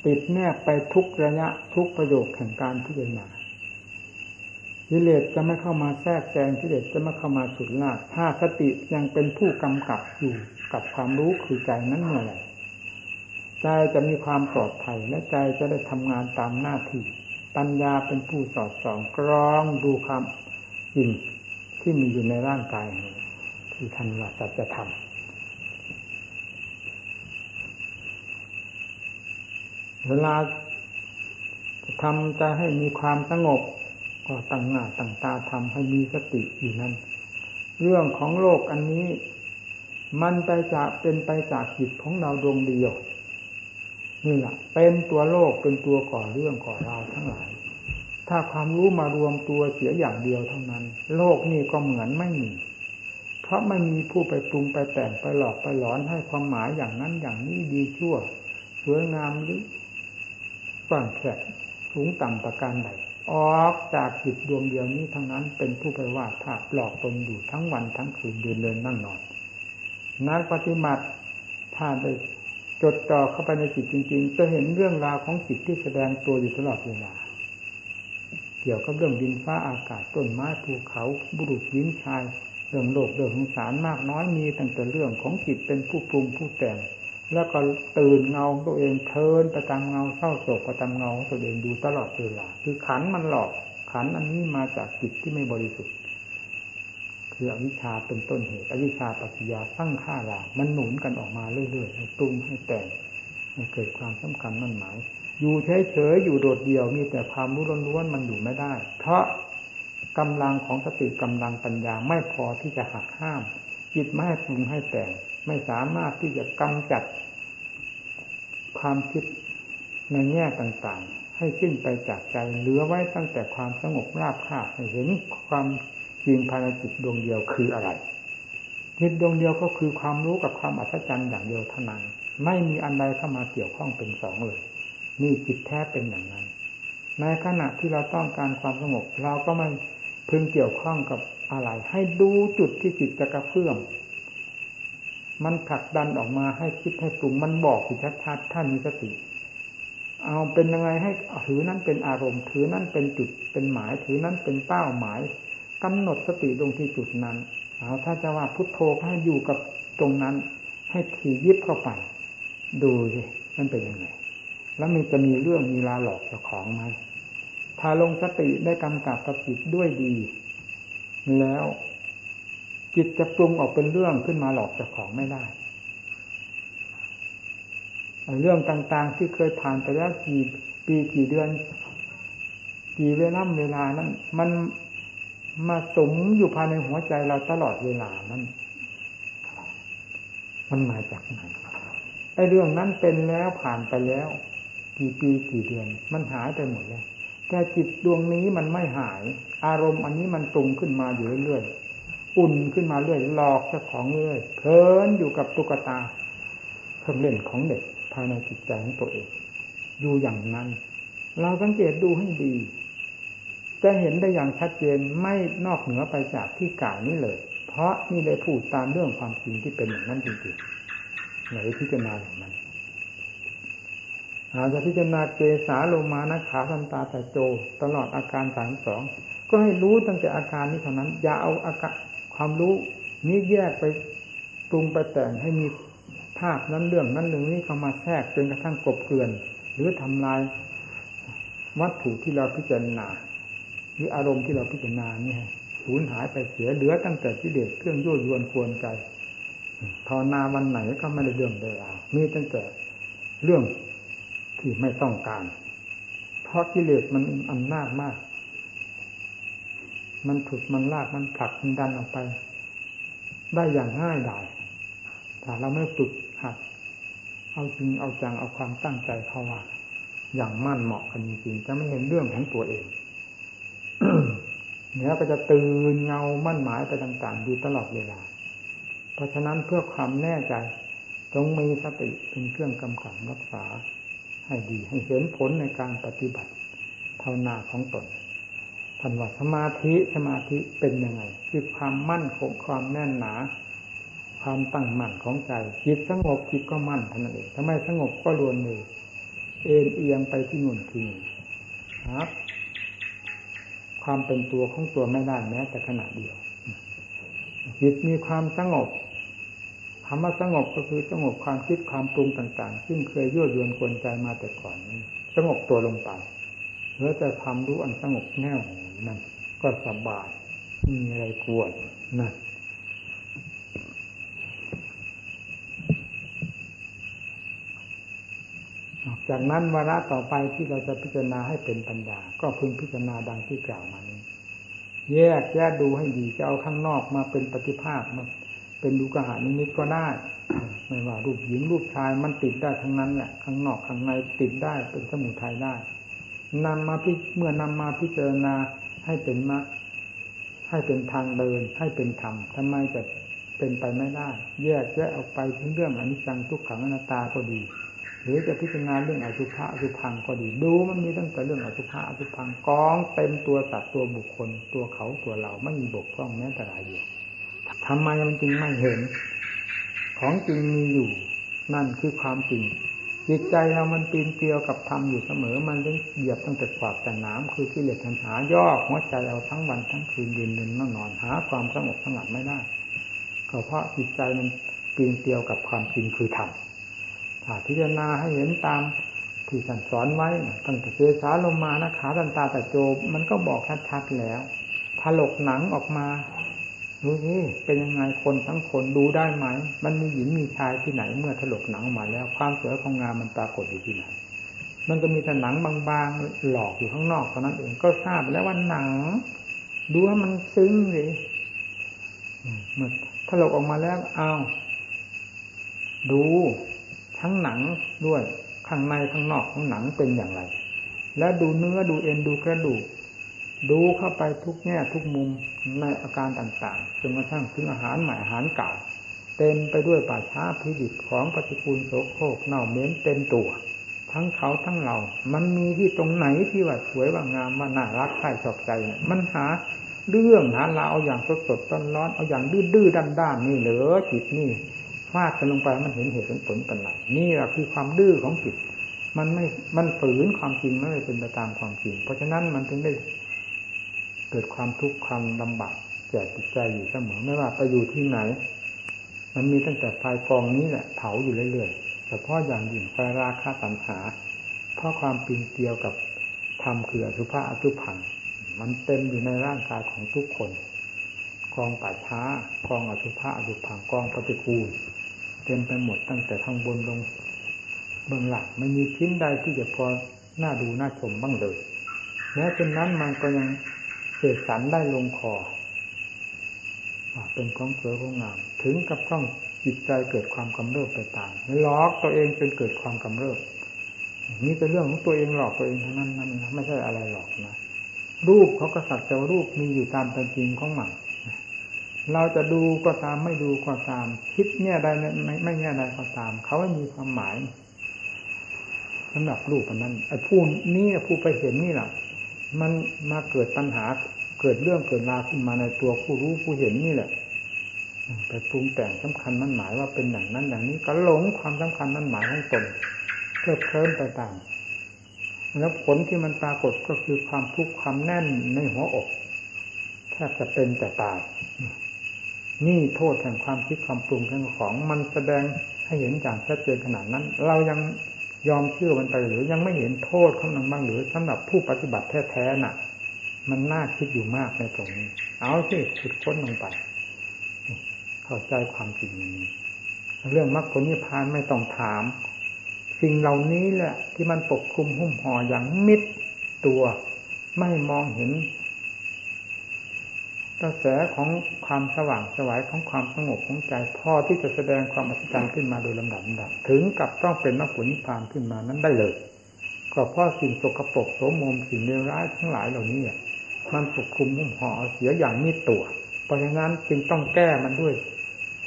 ติดแนบไปทุกระยะทุกประโยคแห่งการพิจารณากิเลสจะไม่เข้ามาแทรกแซงกิเลสจะไม่เข้ามาสุดลากถ้าสติยังเป็นผู้กำกับอยู่กับความรู้คือใจนั้นเมื่อไหร่ใจจะมีความปลอดภัยและใจจะได้ทำงานตามหน้าที่ ปัญญาเป็นผู้สอดส่องกรองดูความจริงที่มีอยู่ในร่างกายที่ท่านว่าสัจธรรม เวลาทำใจให้มีความสงบ ก็ตั้งหน้าตั้งตาทำให้มีสติอยู่นั้น เรื่องของโลกอันนี้ มันไปจากเป็นไปจากจิตของเราดวงเดียวนี่แหละเป็นตัวโลกเป็นตัวก่อเรื่องก่อราวทั้งหลาย ถ้าความรู้มารวมตัวเสียอย่างเดียวเท่านั้น โลกนี่ก็เหมือนไม่มีเพราะไม่มีผู้ไปปรุงไปแต่งไปหลอกไปหลอนให้ความหมายอย่างนั้นอย่างนี้ดีชั่วสวยงามหรือ ก่อนแขกสูงต่ำประการใดออกจากจิตดวงเดียวนี้ทั้งนั้นเป็นผู้ไปวาดภาพหลอกตนอยู่ทั้งวันทั้งคืนเดินเดินนั่งนอนนักปฏิบัติถ้าได้จดจ่อเข้าไปในจิตจริง ๆ จะเห็นเรื่องราวของจิตที่แสดงตัวอยู่ตลอดเวลา เกี่ยวกับเรื่องดินฟ้าอากาศต้นไม้ภูเขาบุรุษหญิงชายเรื่องโลกเรื่องของสารมากน้อยมีตั้งแต่เรื่องของจิตเป็นผู้ปรุงผู้แต่ง แล้วก็ตื่นเงาตัวเองเทินประจำเงาเศร้าโศกประจำเงาตัวเองดูตลอดเวลาคือขันมันหลอกขันอันนี้มาจากจิตที่ไม่บริสุทธิ์ คืออวิชชาเป็นต้นเหตุอวิชชาปัจจยาสร้างข้ารามันหนุนกันออกมาเรื่อยๆให้ตุ้มให้แต่งให้เกิดความสำคัญมั่นหมาย อยู่เฉยๆอยู่โดดเดี่ยวมีแต่ความรู้ล้วนๆมันอยู่ไม่ได้ เพราะกำลังของสติกำลังปัญญาไม่พอที่จะหักห้ามจิตไม่ให้ปรุงให้แต่ง ไม่สามารถที่จะกำจัดความคิดในแง่ต่างๆ ให้สิ้นไปจากใจเหลือไว้ตั้งแต่ความสงบราบคาบเห็นความจริงภายในจิตดวงเดียวคืออะไรจิตดวงเดียวก็คือความรู้กับความอัศจรรย์อย่างเดียวเท่านั้น ไม่มีอันใดเข้ามาเกี่ยวข้องเป็นสองเลยนี่จิตแท้เป็นอย่างนั้นในขณะที่เราต้องการความสงบ เราก็ไม่พึงเกี่ยวข้องกับอะไร ให้ดูจุดที่จิตจะกระเพื่อม มันผลักดันออกมาให้คิดให้ปรุงมันบอกอยู่ชัดๆท่านมีสติ เอาเป็นยังไงให้ถือนั้นเป็นอารมณ์ ถือนั้นเป็นจุดเป็นหมาย ถือนั้นเป็นเป้าหมายกำหนดสติลงที่จุดนั้นเอาถ้าจะว่าพุทโธให้อยู่กับตรงนั้น ให้ถี่ยิบเข้าไป ดูสิมันเป็นยังไง แล้วมีจะมีเรื่องมีลาหลอกเจ้าของไหมถ้าลงสติได้กำกับกับจิตด้วยดี แล้ว จิตจะปรุงออกเป็นเรื่องขึ้นมาหลอกเจ้าของไม่ได้ เรื่องต่างๆที่เคยผ่านไปแล้วกี่ปีกี่เดือน กี่เวลาเวลานั้น มันมาสมอยู่ภายในหัวใจเราตลอดเวลานั้น มันมาจากไหนไอ้เรื่องนั้นเป็นแล้วผ่านไปแล้ว กี่ปีกี่เดือน มันหายไปหมดแล้วแต่จิตดวงนี้มันไม่หาย อารมณ์อันนี้มันตรงขึ้นมาอยู่เรื่อย อุ่นขึ้นมาเรื่อยหลอกเจ้าของเรื่อยเพลินอยู่กับตุ๊กตาเครื่องเล่นของเด็กภายในจิตใจของตัวเองอยู่อย่างนั้น เราสังเกตดูให้ดี จะเห็นได้อย่างชัดเจนไม่นอกเหนือไปจากที่กล่าวนี้เลย เพราะนี่ได้พูดตามเรื่องความจริงที่เป็นอย่างนั้นจริงๆไหนพิจารณาอย่างนั้นอาจจะพิจารณาเจสาโลมานะขาสันตาต่โจ ตลอดอาการสามสองก็ให้รู้ตั้งแต่อาการนี้เท่านั้น อย่าเอาอาการ ความรู้นี้แยกไปปรุงไปแต่งให้มีภาพนั้นเรื่องนั้นเรื่องนี้เข้ามาแทรกจนกระทั่งกบเกลื่อน หรือทำลายวัตถุที่เราพิจารณาหรืออารมณ์ที่เราพิจารณานี่สูญหายไปเสียเหลือตั้งแต่ที่เด็กเครื่องยั่วยวนควรใจภาวนาวันไหนก็ไม่ได้เรื่องได้ราวมีตั้งแต่เรื่องที่ไม่ต้องการ เพราะกิเลสมันอำนาจมาก มันถุดมันลากมันผลักมันดันออกไป ได้อย่างง่ายดายถ้าเราไม่ฝึกหัด เอาจริงเอาจังเอาความตั้งใจเข้าว่าอย่างมั่นเหมาะกันจริงๆจะไม่เห็นเรื่องของตัวเองเนี้ยก็จะตื่นเงามั่นหมายไปต่างๆอยู่ตลอดเวลา เพราะฉะนั้นเพื่อความแน่ใจต้องมีสติเป็นเครื่องกำกับรักษา ให้ดีให้เห็นผลในการปฏิบัติภาวนาของตน ท่านว่าสมาธิสมาธิเป็นยังไง คือความมั่นคงความแน่นหนา ความตั้งมั่นของใจจิตสงบจิตก็มั่นท่านเองทำไมสงบก็รวนเลยเอ็นเอียงไปที่นู่นที่นี่ครับความเป็นตัวของตัวไม่ได้แม้แต่ขณะเดียวจิตมีความสงบคำว่าสงบก็คือสงบความคิดความปรุงต่าง ๆ ซึ่งเคยยั่วยวนกวนใจมาแต่ก่อน สงบตัวลงไปเหลือแต่ความรู้อันสงบแน่ว นั่นก็สบายมีอะไรกวนนั่นจากนั้นวาระต่อไปที่เราจะพิจารณาให้เป็นปัญญา ก็พึงพิจารณาดังที่กล่าวมานี้ แยกแยกดูให้ดีจะเอาข้างนอกมาเป็นปฏิภาคมาเป็นดูกหานิมิตก็ได้ ไม่ว่ารูปหญิงรูปชายมันติดได้ทั้งนั้นแหละข้างนอกข้างในติดได้เป็นสมุทัยได้นำมาพิเมื่อนำมาพิจารณา ให้เป็นมรรคให้เป็นทางเดิน ให้เป็นธรรมทำไมจะเป็นไปไม่ได้ แยกแยกออกไปถึงเรื่องอนิจจังทุกขังอนัตตาก็ดี หรือจะพิจารณาเรื่องอสุภะอสุพังก็ดี ดูมันมีตั้งแต่เรื่องอสุภะอสุพังกองเต็มตัวสัตว์ตัวบุคคล ตัวเขาตัวเราไม่มีบกพร่องแม้แต่รายเดียวทำไมมันจึงไม่เห็น ของจริงมีอยู่ นั่นคือความจริง จิตใจเรามันปีนเกลียวกับธรรมอยู่เสมอ มันจึงเหยียบตั้งแต่กวาดแต่น้ำคือกิเลสทันหาย่อหัวใจเราทั้งวันทั้งคืนยืนเดินนั่งนอนหาความสงบสงัดไม่ได้ก็เพราะจิตใจมันปีนเกลียวกับความจริงคือธรรมถ้าพิจารณาให้เห็นตามที่ท่านสอนไว้ตั้งแต่เจสาลงมานะขาตันตาแต่โจมันก็บอกชัดๆแล้วถลกหนังออกมา ดูนี่เป็นยังไงคนทั้งคนดูได้ไหม มันมีหญิงมีชายที่ไหนเมื่อถลกหนังออกมาแล้ว ความสวยของงามมันปรากฏอยู่ที่ไหน มันก็มีแต่หนังบางๆหลอกอยู่ข้างนอกเท่านั้นเองก็ทราบแล้วว่าหนัง ดูว่ามันซึ้งเลยเมื่อถลกออกมาแล้วอ้าวดูทั้งหนังด้วยข้างในข้างนอกของหนังเป็นอย่างไร แล้วดูเนื้อดูเอ็นดูกระดูก ดูเข้าไปทุกแง่ทุกมุมในอาการต่างๆจนกระทั่งถึงอาหารใหม่อาหารเก่า เต็มไปด้วยป่าช้าพิจิตของปฏิกูลโสโครกเน่าเหม็นเต็มตัว ทั้งเขาทั้งเรา มันมีที่ตรงไหนที่ว่าสวยว่างามว่าน่ารักใครชอบใจเนี่ยมันหาเรื่องหาเราเอาอย่างสดสดร้อนร้อนเอาอย่างดื้อดื้อด้านด้านนี่เหรอจิตนี่ฟาดกันลงไปมันเห็นเหตุเห็นผลเป็นไรนี่แหละคือความดื้อของจิต มันไม่มันฝืนความจริงไม่เป็นไปตามความจริง เพราะฉะนั้นมันถึงได้ เกิดความทุกข์ความลำบากแก่จิตใจอยู่เสมอไม่ว่าไปอยู่ที่ไหน มันมีตั้งแต่ไฟกองนี้แหละเผาอยู่เรื่อยๆแต่เพราะอย่างยิ่งไฟราคาตัณหา เพราะความปีนเกลียวกับธรรมคืออสุภะอสุพังมันเต็มอยู่ในร่างกายของทุกคนกองป่าช้ากองอสุภะอสุพังกองปฏิกูลเต็มไปหมดตั้งแต่ทางบนลงเบื้องหลังไม่มีชิ้นใดที่จะพอหน้าดูหน้าชมบ้างเลยแม้เช่นนั้นมันก็ยัง เสกสรรได้ลงคอเป็นของสวยของงาม ถึงกับต้องจิตใจเกิดความกำเริบไปตามหลอกตัวเองจนเกิดความกำเริบนี่เป็นเรื่องของตัวเองหลอกตัวเองเท่านั้นนั่นไม่ใช่อะไรหรอกนะรูปเขาก็สักแต่รูปมีอยู่ตามเป็นจริงของมันเราจะดูก็ตามไม่ดูก็ตาม คิดแง่ใดไม่ไม่แง่ใดก็ตาม เขาไม่มีความหมายสำหรับรูปนั้นไอ้ผู้นี้ผู้ไปเห็นนี่แหละ มันมาเกิดปัญหาเกิดเรื่องเกิดราวขึ้นมาในตัวผู้รู้ผู้เห็นนี่แหละไปปรุงแต่งสำคัญมันหมายว่าเป็นอย่างนั้นอย่างนี้ก็หลงความสำคัญมันหมายของตนเพิ่มเพิ่มไปตามแล้วผลที่มันปรากฏก็คือความทุกข์ความแน่นในหัวอกแทบจะเป็นแต่ตายนี่โทษแห่งความคิดความปรุงทั้งของมันแสดงให้เห็นอย่างชัดเจนขนาดนั้น เรายัง ยอมเชื่อมันไปหรือยังไม่เห็นโทษของมันบ้างหรือสำหรับผู้ปฏิบัติแท้ๆน่ะ มันน่าคิดอยู่มากในตรงนี้ เอาสิขุดค้นลงไป เข้าใจความจริงนี้เรื่องมรรคผลนิพพานไม่ต้องถาม สิ่งเหล่านี้แหละ ที่มันปกคลุมหุ้มห่ออย่างมิดตัว ไม่มองเห็น กระแสของความสว่างสวายของความสงบของใจพอที่จะแสดงความอัศจรรย์ขึ้นมาโดยลำดับลำดับถึงกับต้องเป็นมรรคผลนิพพานขึ้นมานั้นได้เลย ก็เพราะสิ่งสกปรกโสมมสิ่งเลวร้ายทั้งหลายเหล่านี้มันปกคลุมหุ้มห่อเสียอย่างมิดตัว เพราะฉะนั้นจึงต้องแก้มันด้วย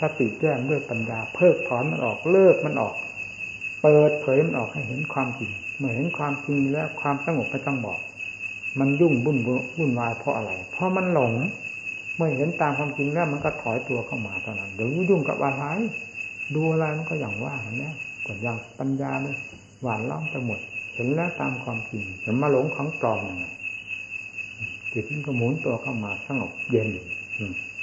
สติแก้ด้วยปัญญาเพิกถอนมันออกเลิกมันออก เปิดเผยมันออกให้เห็นความจริงเมื่อเห็นความจริงแล้วความสงบไม่ต้องบอก มันยุ่งบุ่นวุ่นวายเพราะอะไร เพราะมันหลง มื่อเห็นตามความจริงแล้วมันก็ถอยตัวเข้ามาเท่านั้นเดี๋ยวยุ่งกับอะไรดูอะไรมันก็อย่างว่าเนี้ยกดยางปัญญาเลยหวานล้อมไปหมด เห็นแล้วตามความจริงจะมาหลงของปลอมยังไงจิตมันก็หมุนตัวเข้ามาสงบเย็น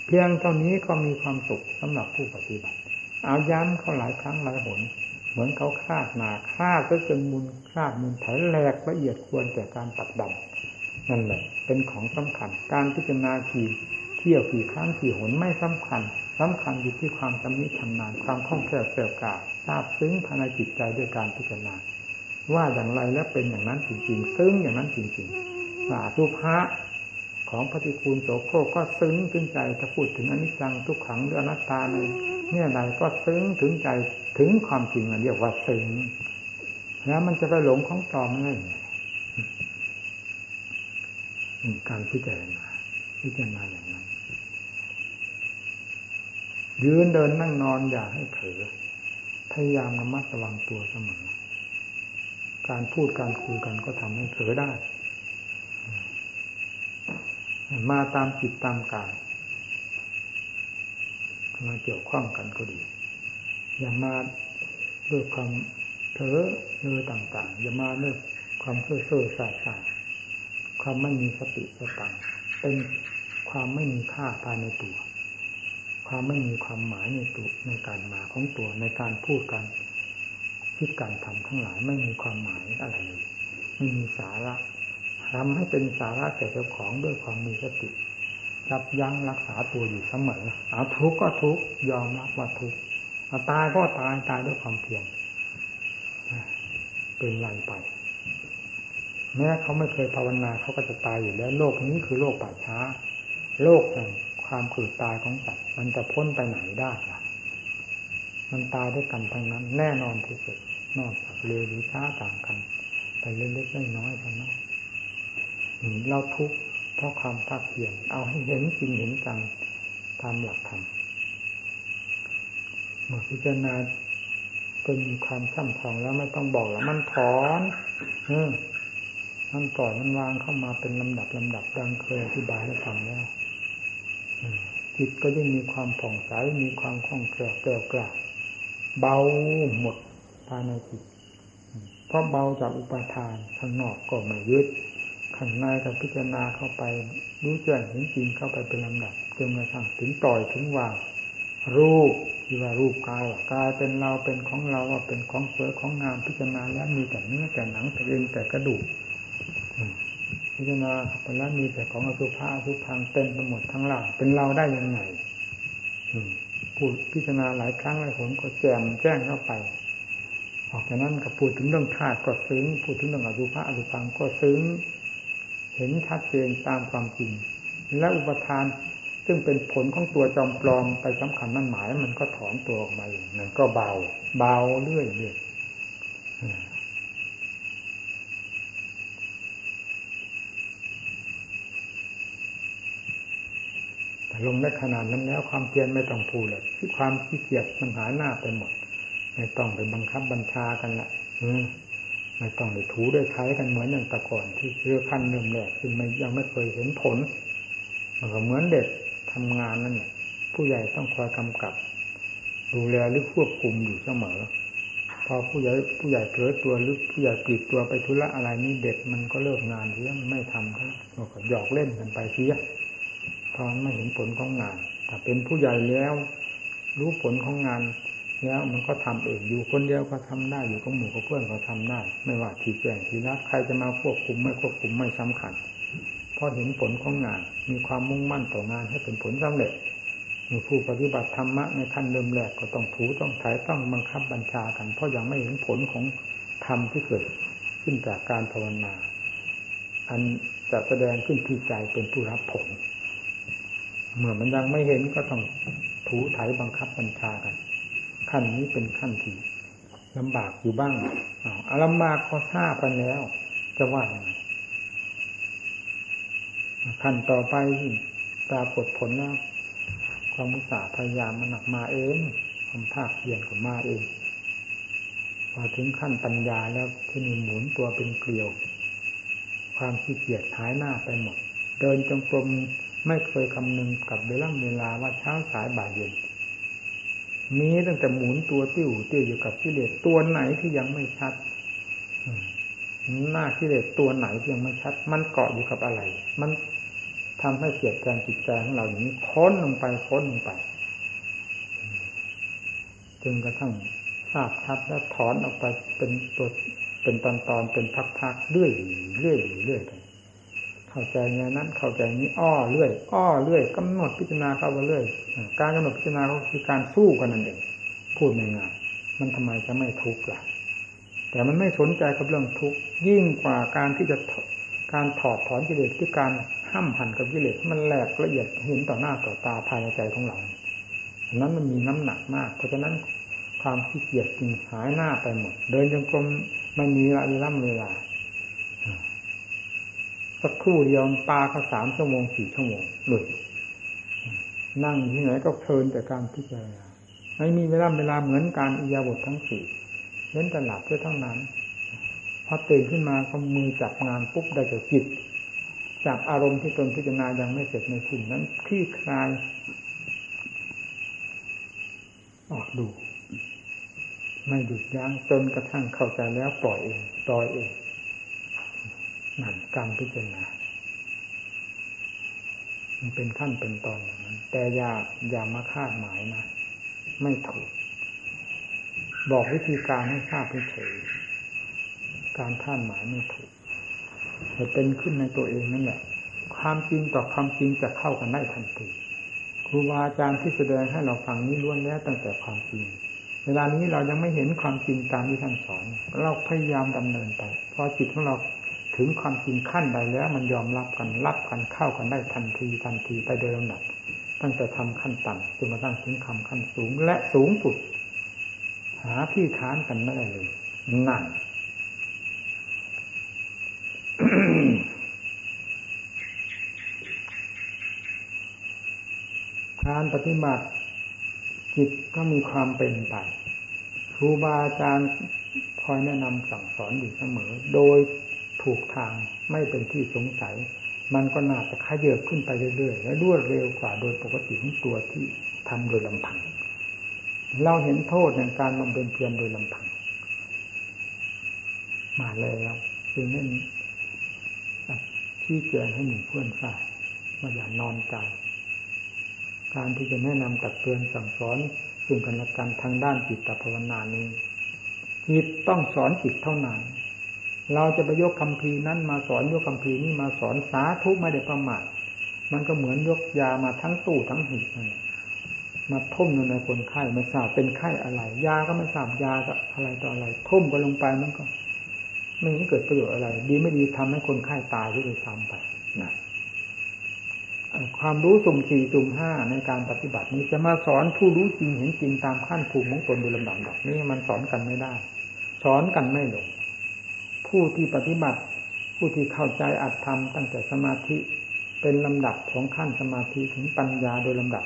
เพียงเท่านี้ก็มีความสุขสำหรับผู้ปฏิบัติเอาย้ำเขาหลายครั้งหลายหนเหมือนเขาคาดนาคาดก็จนมุนคาดมุนไถแหลกละเอียดควรแต่การตัดดำนั่นแหละเป็นของสำคัญการพิจารณาขี เที่ยวขี่ครั้งขี่หนไม่สำคัญสำคัญอยู่ที่ความชำนิชำนาญความคล่องแคล่วแกล้วกาทราบซึ้งภายในจิตใจด้วยการพิจารณาว่าอย่างไรแล้วเป็นอย่างนั้นจริงๆ ซึ้งอย่างนั้นจริงๆว่าสุภาของปฏิคูลโสโครก็ซึ้งถึงใจถ้าพูดถึงอนิจจังทุกขังหรืออนัตตาในเนี่ยใดก็ซึ้งถึงใจถึงความจริงเรียกว่าซึ้งแล้วมันจะไปหลงของตอมไงการพิจารณาพิจารณาอย่างนั้น ยืนเดินนั่งนอนอย่าให้เผลอพยายามระมัดระวังตัวเสมอ การพูดการคุยกันก็ทำให้เผลอได้ มาตามจิตตามกายมาเกี่ยวข้องกันก็ดี อย่ามาด้วยความเถอเนื้อต่างๆ อย่ามาด้วยความเพ้อเซ่อสาสาความไม่มีสติสตังเป็นความไม่มีค่าภายในตัว ความไม่มีความหมายในตัวในการมาของตัวในการพูดกันคิดการทำทั้งหลายไม่มีความหมายอะไรเลยไม่มีสาระทำให้เป็นสาระแก่เจ้าของด้วยความมีสติยับยั้งรักษาตัวอยู่เสมอเอาทุกข์ก็ทุกข์ยอมรับว่าทุกข์เอาตายก็ตายตายด้วยความเพียรเป็นไรไป แม้เขาไม่เคยภาวนาเขาก็จะตายอยู่แล้ว โลกนี้คือโลกป่าช้า โลกแห่ง ความเกิดตายของสัตว์มันจะพ้นไปไหนได้ล่ะมันตายด้วยกันทั้งนั้น แน่นอนที่สุดนอกจากเร็วหรือช้าต่างกันไปเล็กๆน้อยๆเท่านั้นเราทุกข์เพราะความภาคเพียรเอาให้เห็นจริงเห็นจังตามหลักธรรมเมื่อพิจารณาจนมีความช่ำชองแล้วไม่ต้องบอกแล้วมันถอนเออมันปล่อยมันวางเข้ามาเป็นลำดับลำดับดังเคยอธิบายให้ฟังแล้ว จิตก็ยิ่งมีความผ่องใสมีความคล่องแคล่วแกล้วกล้าเบาหมดภายในจิตเพราะเบาจากอุปทานข้างนอกก็ไม่ยึดข้างในกับพิจารณาเข้าไปรู้แจ้งเห็นจริงเข้าไปเป็นลำดับจนกระทั่งถึงปล่อยถึงวางรูปที่ว่ารูปกายกายเป็นเราเป็นของเราว่าเป็นของสวยของงามพิจารณาแล้วมีแต่เนื้อแต่หนังแต่เอ็นแต่กระดูก พิจารณาเข้าไปแล้วมีแต่ของอสุภะอสุพังเต็มไปหมดทั้งหลังเป็นเราได้ยังไงพูดพิจารณาหลายครั้งหลายผลก็แจมแจ้งเข้าไป ออกจากนั้นก็พูดถึงเรื่องธาตุก็ซึ้งพูดถึงเรื่องอสุภะอสุพังก็ซึ้ง เห็นชัดเจนตามความจริง และอุปทานซึ่งเป็นผลของตัวจอมปลอมไปสำคัญนั่นหมาย มันก็ถอนตัวออกมาเองนั่นก็เบา เบาเรื่อยเรื่อย ลงได้ขนาดนั้นแล้วความเพียรไม่ต้องพูดเลยที่ความขี้เกียจมันหาหน้าไปหมด ไม่ต้องไปบังคับบัญชากันละไม่ต้องไปถูด้วยใช้กันเหมือนอย่างแต่ก่อนที่เรื่อขั้นเริ่มแรกซึ่งไม่ยังไม่เคยเห็นผลมันก็เหมือนเด็กทำงานนั่นเนี่ยผู้ใหญ่ต้องคอยกำกับ ดูแลหรือควบคุมอยู่เสมอพอผู้ใหญ่ผู้ใหญ่เผลอตัวหรือผู้ใหญ่ปิดตัวไปธุระอะไรนี่เด็กมันก็เลิกงานเสียไม่ทำแล้วก็หยอกเล่นกันไปเสีย พอไม่เห็นผลของงานถ้าเป็นผู้ใหญ่แล้ว รู้ผลของงานแล้วมันก็ทำเองอยู่คนเดียวก็ทำได้อยู่กับหมู่กับเพื่อนก็ทำได้ ไม่ว่าทีแจ้งทีนับใครจะมาควบคุมไม่ควบคุมไม่สำคัญเพราะเห็นผลของงาน มีความมุ่งมั่นต่องานให้เป็นผลสำเร็จมีผู้ปฏิบัติธรรมะในขั้นเริ่มแรกก็ต้องถูต้องถ่ายต้องบังคับบัญชากัน เพราะยังไม่เห็นผลของธรรมที่เกิดขึ้นจากการภาวนา อันจะแสดงขึ้นที่ใจเป็นผู้รับผล เมื่อมันยังไม่เห็นก็ต้องถูถ่ายบังคับบัญชากัน ขั้นนี้เป็นขั้นที่ลำบากอยู่บ้างอาลำบากก็ทราบกันแล้ว จะว่าย่างไรขั้นต่อไปปรากฏผลนะความมุสาพยายามมันหนักมาเองความภาคเพียรก็มาเอง พอถึงขั้นปัญญาแล้วที่มีหมุนตัวเป็นเกลียว ความขี้เกียจหายหน้าไปหมด เดินจงกรม ไม่เคยคำนึงกับเวลาเวลาว่าเช้าสายบ่ายเย็นมีตั้งแต่หมุนตัวติ้วติ้วอยู่กับกิเลสตัวไหนที่ยังไม่ชัดหน้ากิเลสตัวไหนที่ยังไม่ชัด มันเกาะอยู่กับอะไร มันทำให้เสียดแทงจิตใจของเราอย่างนี้ค้นลงไปค้นลงไปจนกระทั่งทราบชัดแล้วถอนออกไปเป็นตัวเป็นตอนตอนเป็นพักๆเรื่อยเรื่อยเรื่อย เข้าใจงนั้นเข้าใจนี้อ้อเรื่อยอ้อเรื่อยกำหนดพิจารณาเข้าไปเรื่อยการกำหนดพิจารณาก็คือการสู้กันนั่นเองพูดง่ายๆมันทำไมจะไม่ทุกข์ล่ะ แต่มันไม่สนใจกับเรื่องทุกข์ยิ่งกว่าการที่จะการถอดถอนกิเลสที่การห้ามหันกับกิเลสมันแหลกละเอียดเห็นต่อหน้าต่อตาภายในใจของเรานั้นมันมีน้ำหนักมาก เพราะฉะนั้นความขี้เกียจจึงหายหน้าไปหมด เดินจงกรมไม่มีเวลาเวลา สักครู่เดียวปลาก็สามชั่วโมงสี่ชั่วโมงหลุดนั่งที่ไหนก็เพลินแต่การพิจารณาไม่มีเวลาเวลาเหมือนการอิยาบททั้งสี่เล่นแต่หลับเพื่อทั้งนั้นพอตื่นขึ้นมาก็มือจับงานปุ๊บได้แต่จิตจับอารมณ์ที่ตนพิจารณายังไม่เสร็จในสิ่งนั้นคลี่คลาย ออกดู ไม่หยุดยั้งจนกระทั่งเข้าใจแล้วปล่อยเองปล่อยเอง นั่นการพิจารณามันเป็นขั้นเป็นตอนอย่างนั้น แต่อย่าอย่ามาคาดหมายนะ ไม่ถูก บอกวิธีการให้ทราบเฉยการคาดหมายไม่ถูกจะเป็นขึ้นในตัวเองนั่นแหละ ความจริงต่อความจริงจะเข้ากันได้ทันทีครูบาอาจารย์ที่แสดงให้เราฟังนี้ล้วนแล้วตั้งแต่ความจริง เวลานี้เรายังไม่เห็นความจริงตามที่ท่านสอน เราพยายามดำเนินไป พอจิตของเรา ถึงความจริงขั้นใดแล้ว มันยอมรับกันรับกันเข้ากันได้ทันทีทันทีไปโดยลำดับตั้งแต่ทำขั้นต่ำจนมาตั้งถึงคำขั้นสูงและสูงสุด หาที่ค้านกันไม่ได้เลยนั่นการปฏิบัติจิตก็มีความเป็นไปครูบาอาจารย์คอยแนะนำสั่งสอนอยู่เสมอ โดย ถูกทางไม่เป็นที่สงสัย มันก็น่าจะขยับขึ้นไปเรื่อยๆ และรวดเร็วกว่าโดยปกติของตัวที่ทำโดยลำพัง เราเห็นโทษในการบำเพ็ญเพียรโดยลำพัง มาแล้วจึงนั้นชี้แจงให้หมู่เพื่อนทราบว่าอย่านอนใจการที่จะแนะนำตักเตือนสั่งสอนซึ่งกันและกันทางด้านจิตภาวนานี้จิตต้องสอนจิตเท่านั้น เราจะไปยกคำพีนั้นมาสอนยกคำพีนี้มาสอนสาธุไม่ได้ประมาทมันก็เหมือนยกยามาทั้งตู้ทั้งหีบมาทุ่มลงในคนไข้ไม่ทราบเป็นไข้อะไร ยาก็ไม่ทราบยาอะไรต่ออะไรทุ่มก็ลงไปมันก็ไม่เกิดประโยชน์อะไร ดีไม่ดีทำให้คนไข้าตายที่ไปซ้ำไปนะความรู้สุ่มสี่สุ่มห้าในการปฏิบัตินี้จะมาสอนผู้รู้จริงเห็นจริงตามขั้นภูมิของตนโดยลำดับแบบนี้มันสอนกันไม่ได้ สอนกันไม่ลง ผู้ที่ปฏิบัติ ผู้ที่เข้าใจอัตธรรมตั้งแต่สมาธิเป็นลำดับของขั้นสมาธิถึงปัญญาโดยลำดับ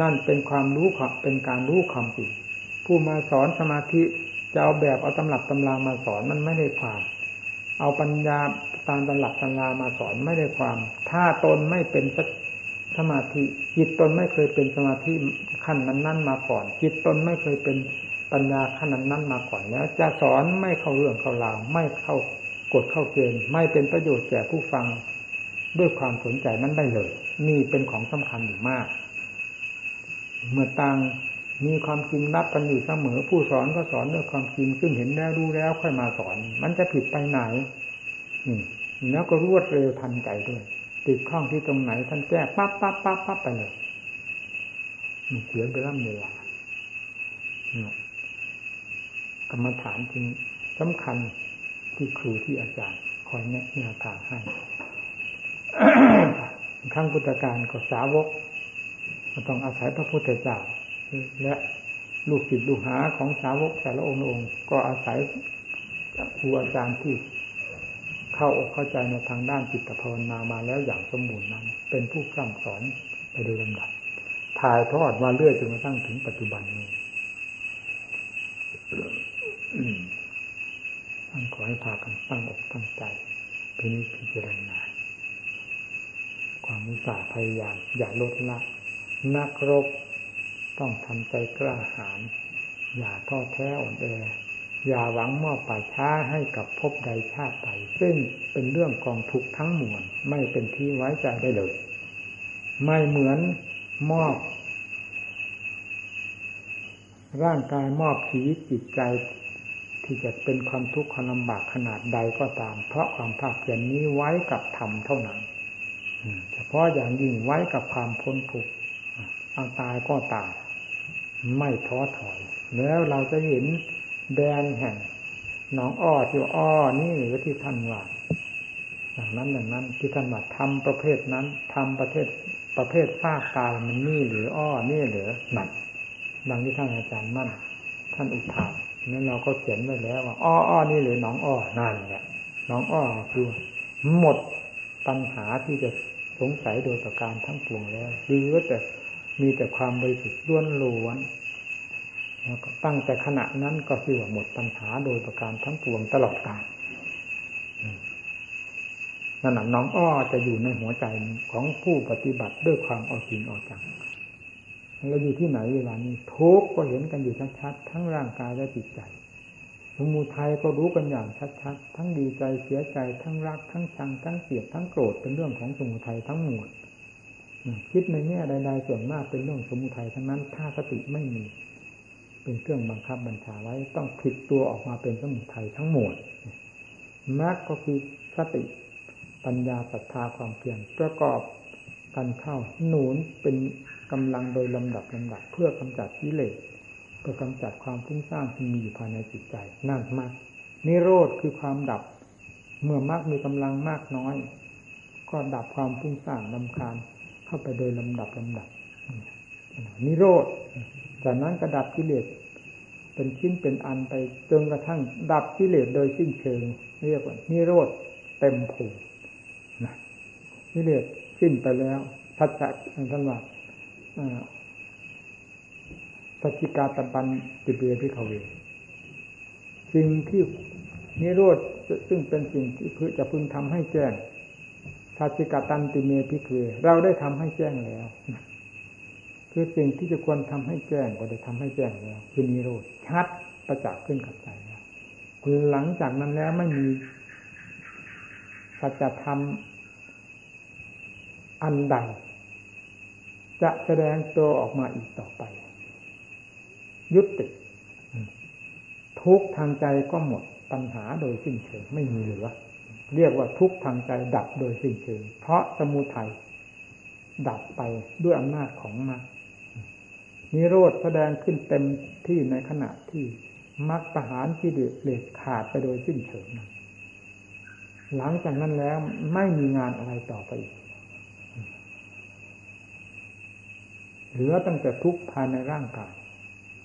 นั่นเป็นความรู้เป็นการรู้ความจริงผู้มาสอนสมาธิจะเอาแบบเอาตำรับตำรามาสอนมันไม่ได้ความ เอาปัญญาตามตำรับตำรามาสอนไม่ได้ความ ถ้าตนไม่เป็นสมาธิ จิตตนไม่เคยเป็นสมาธิขั้นนั้น ๆ มาก่อน จิตตนไม่เคยเป็น ปัญญาขนาดนั้นมาก่อนแล้ว จะสอนไม่เข้าเรื่องเข้าราวไม่เข้ากฎเข้าเกณฑ์ไม่เป็นประโยชน์แก่ผู้ฟังด้วยความสนใจนั้นได้เลย นี่เป็นของสำคัญอยู่มาก เมื่อต่างมีความจริงรับกันอยู่เสมอ ผู้สอนก็สอนด้วยความจริงซึ่งเห็นแล้วรู้แล้วค่อยมาสอน มันจะผิดไปไหนนี่แล้วก็รวดเร็วทันใจด้วย ติดข้องที่ตรงไหนท่านแก้ปั๊บปั๊บปั๊บปั๊บไปเลยเสียไปร่ำเวลา กรรมฐานจึงสำคัญที่ครูที่อาจารย์คอยแนะแนวทางให้ครั้งพุทธการก็สาวกต้องอาศัยพระพุทธเจ้าและลูกศิษย์ลูกหาของสาวกแต่ละองค์องค์ ก็อาศัยครูอาจารย์ที่เข้าอกเข้าใจในทางด้านจิตภาวนามาแล้วอย่างสมบูรณ์นั้น เป็นผู้กล่ำสอนไปโดยลำดับถ่ายทอดมาเรื่อยจนกระทั่งถึงปัจจุบันนี้ ท่านขอให้พากันตั้งอกตั้งใจพินิจพิจารณาความมุสาพยายามอย่าลดละ นักรบต้องทำใจกล้าหาญอย่าท้อแท้อ่อนแออย่าหวังมอบป่าช้าให้กับภพใดชาติใดซึ่งเป็นเรื่องกองทุกข์ทั้งมวลไม่เป็นที่ไว้ใจได้เลย ไม่เหมือนมอบ ร่างกายมอบชีวิตจิตใจ ที่จะเป็นความทุกข์ความลำบากขนาดใดก็ตาม เพราะความภาคเพียรนนี้ไว้กับธรรมเท่านั้นเฉพาะอย่างยิ่งไว้กับความพ้นทุกข์เอาตายก็ตายไม่ท้อถอย แล้วเราจะเห็นแดนแห่งหนองอ้อที่อ้อนี่หรือที่ท่านว่าอย่างนั้นอย่างนั้น ที่ท่านว่าทำประเภทนั้นทำประเภทประเภทฟากตายมันนี่หรืออ้อนี่หรือหนักดังที่ท่านอาจารย์มั่น ท่านอุทาน นั้นเราก็เขียนไว้แล้วว่าอ้ออ้อนี่หรือหนองอ้อนั่นแหละหนองอ้อคือหมดปัญหาที่จะสงสัยโดยประการทั้งปวงแล้วหรือว่าแต่มีแต่ความบริสุทธิ์ล้วนล้วนแล้วก็ตั้งแต่ขณะนั้นก็คือว่าหมดปัญหาโดยประการทั้งปวงตลอดกาลนั่นน่ะน้องอ้อจะอยู่ในหัวใจของผู้ปฏิบัติด้วยความเอาจริงเอาจัง เราอยู่ที่ไหนเวลานี้ทุกก็เห็นกันอยู่ชัดๆทั้งร่างกายและจิตใจสมุทัยก็รู้กันอย่างชัดๆทั้งดีใจเสียใจทั้งรัก ทั้งชังทั้งเกลียดทั้งโกรธเป็นเรื่องของสมุทัยทั้งหมดคิดในแง่ใดๆส่วนมากเป็นเรื่องสมุทัยทั้งนั้นถ้าสติไม่มี เป็นเครื่องบังคับบัญชาไว้ต้องผิดตัวออกมาเป็นสมุทัยทั้งหมดมรรคก็คือสติปัญญาศรัทธาความเพียรประกอบกันเข้าหนุนเป็น กำลังโดยลำดับลำดับเพื่อกำจัดกิเลสเพื่อกำจัดความฟุ้งซ่านที่มีอยู่ภายในจิตใจนั่นมากนิโรธคือความดับ เมื่อมรรคมีกำลังมากน้อย ก็ดับความฟุ้งซ่านลำคาญเข้าไปโดยลำดับลำดับนิโรธจากนั้นก็ดับกิเลสเป็นชิ้นเป็นอันไปจนกระทั่ง ดับกิเลสโดยสิ้นเชิง เรียกว่านิโรธเต็มภูมินะกิเลสสิ้นไปแล้วทัศน์ท่านว่า สัจจิกาตปันติเบพิขเวสิ่งที่นิโรธซึ่งเป็นสิ่งที่พจะพึงทำให้แจ้งสัจจิกาตันติเมพิเวเราได้ทำให้แจ้งแล้ว คือสิ่งที่จะควรทำให้แจ้งก็ได้ทำให้แจ้งแล้ว คือนิโรธชัดประจักษ์ขึ้นกับใจแล้วคือหลังจากนั้นแล้วไม่มีสัจธรรมอันใด จะแสดงตัวออกมาอีกต่อไป ยุติ ทุกทางใจก็หมดปัญหาโดยสิ้นเชิงไม่มีเหลือ เรียกว่าทุกทางใจดับโดยสิ้นเชิง เพราะสมุทัยดับไปด้วยอำนาจของมรรคนิโรธแสดงขึ้นเต็มที่ในขณะที่มรรคประหารที่เดือดขาดไปโดยสิ้นเชิงหลังจากนั้นแล้วไม่มีงานอะไรต่อไปอีก เหลือตั้งแต่ทุกภายในร่างกาย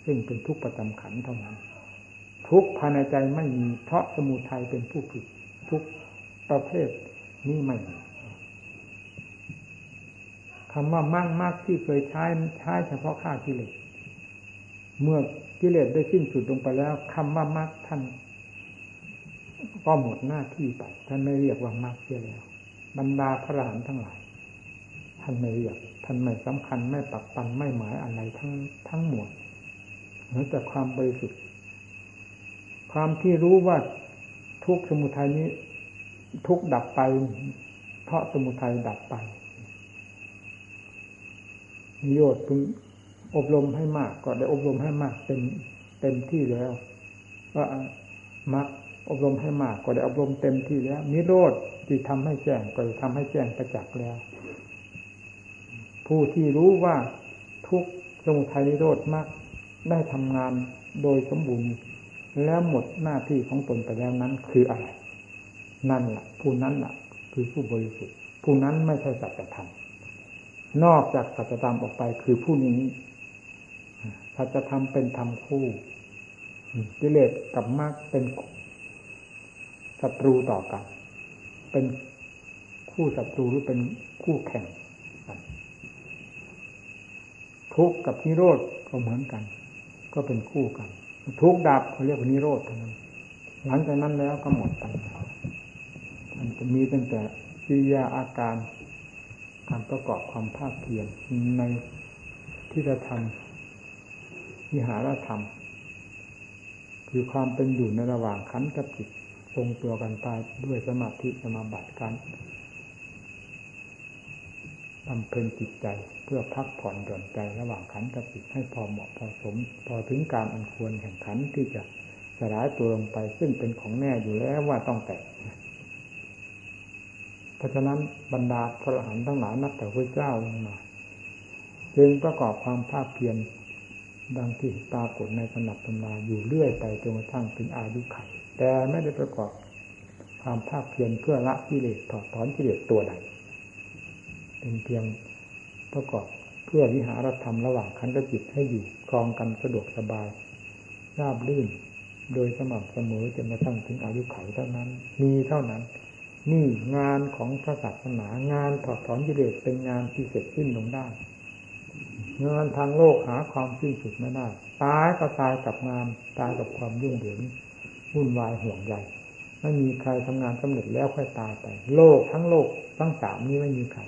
ซึ่งเป็นทุกประจำขันเท่านั้น ทุกภายในใจไม่มีเพราะสมุทัยเป็นผู้ผิดทุกประเภทนี้ไม่มีคำว่ามั่งมากที่เคยใช้ใช้เฉพาะฆ่ากิเลสเมื่อกิเลสได้สิ้นสุดลงไปแล้วคำว่ามากท่าน ก็หมดหน้าที่ไป ท่านไม่เรียกว่ามากเสียแล้ว บรรดาพระรหันทั้งหลาย ท่านไม่เรียก ท่านไม่สำคัญไม่ปักปันไม่หมายอะไรทั้งทั้งหมดเหมือแต่ความบริสุทธิ์ความที่รู้ว่าทุกสมุทัยนี้ ทุกดับไป เพราะสมุทัยดับไปนิโยชน์พึงอบรมให้มาก ก็ได้อบรมให้มากเต็มเต็มที่แล้วว่ามักอบรมให้มากก็ได้อบรมเต็มที่แล้วนิโรธที่ทำให้แจ้งก็ทำให้แจ้งประจักษ์แล้ว ผู้ที่รู้ว่าทุกสมุทัยนิโรธมากได้ทำงานโดยสมบูรณ์แล้วหมดหน้าที่ของตนไปแล้วนั้นคืออะไร นั่นแหละผู้นั้นแหละคือผู้บริสุทธิ์ ผู้นั้นไม่ใช่สัจธรรมนอกจากสัจธรรมออกไปคือผู้นี้สัจธรรมเป็นธรรมคู่กิเลสกับมรรคเป็นศัตรูต่อกัน เป็นคู่ศัตรูหรือเป็นคู่แข่ง ทุกข์กับนิโรธก็เหมือนกัน ก็เป็นคู่กัน ทุกข์ดับเขาเรียกว่านิโรธเท่านั้นหลังจากนั้นแล้วก็หมดปัญหามันจะมีตั้งแต่กิริยาอาการการประกอบความภาคเพียรในที่จะทำวิหารธรรม คือความเป็นอยู่ในระหว่างขันธ์กับจิตทรงตัวกันไปด้วยสมาธิสมาบัติการ บำเพ็ญจิตใจเพื่อพักผ่อนหย่อนใจระหว่างขันธ์กับจิตให้พอเหมาะพอสม พอถึงการอันควรแห่งขันธ์ที่จะสลายตัวลงไป ซึ่งเป็นของแน่อยู่แล้วว่าต้องแตกเพราะฉะนั้นบรรดาพระอรหันทั้งหลายนับแต่พระเจ้าลงมาจึงประกอบความภาคเพียรดังที่ปรากฏในตำนับตำนาอยู่เรื่อยไปจนกระทั่งถึงอายุไขแต่ไม่ได้ประกอบความภาคเพียรเพื่อละกิเลสถอดถอนกิเลสตัวใด เป็นเพียงประกอบเพื่อวิหารธรรมระหว่างขันธ์จิตให้อยู่ครองกันสะดวกสบายราบรื่น โดยสม่ำเสมอจนกระทั่งถึงอายุไขเท่านั้น มีเท่านั้น นี่งานของพระศาสนางานถอดถอนกิเลสเป็นงานที่เสร็จสิ้นลงได้งานทางโลกหาความสิ้นสุดไม่ได้ตายก็ตายกับงานตายกับความยุ่งเหยิงวุ่นวายห่วงใยไม่มีใครทำงานสำเร็จแล้วค่อยตายไป โลกทั้งโลกทั้งสามนี้ไม่มีใคร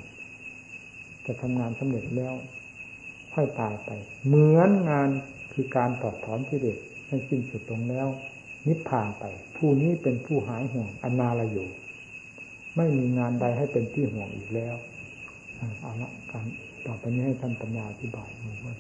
จะทำงานสำเร็จแล้วค่อยตายไป เหมือนงานคือการตอบถอนกิเลสให้สิ้นสุดลงแล้ว นิพพานไป ผู้นี้เป็นผู้หายห่วงอนาลโยไม่มีงานใดให้เป็นที่ห่วงอีกแล้วเอาละการต่อไปนี้ให้ท่านปัญญาอธิบายมือว่า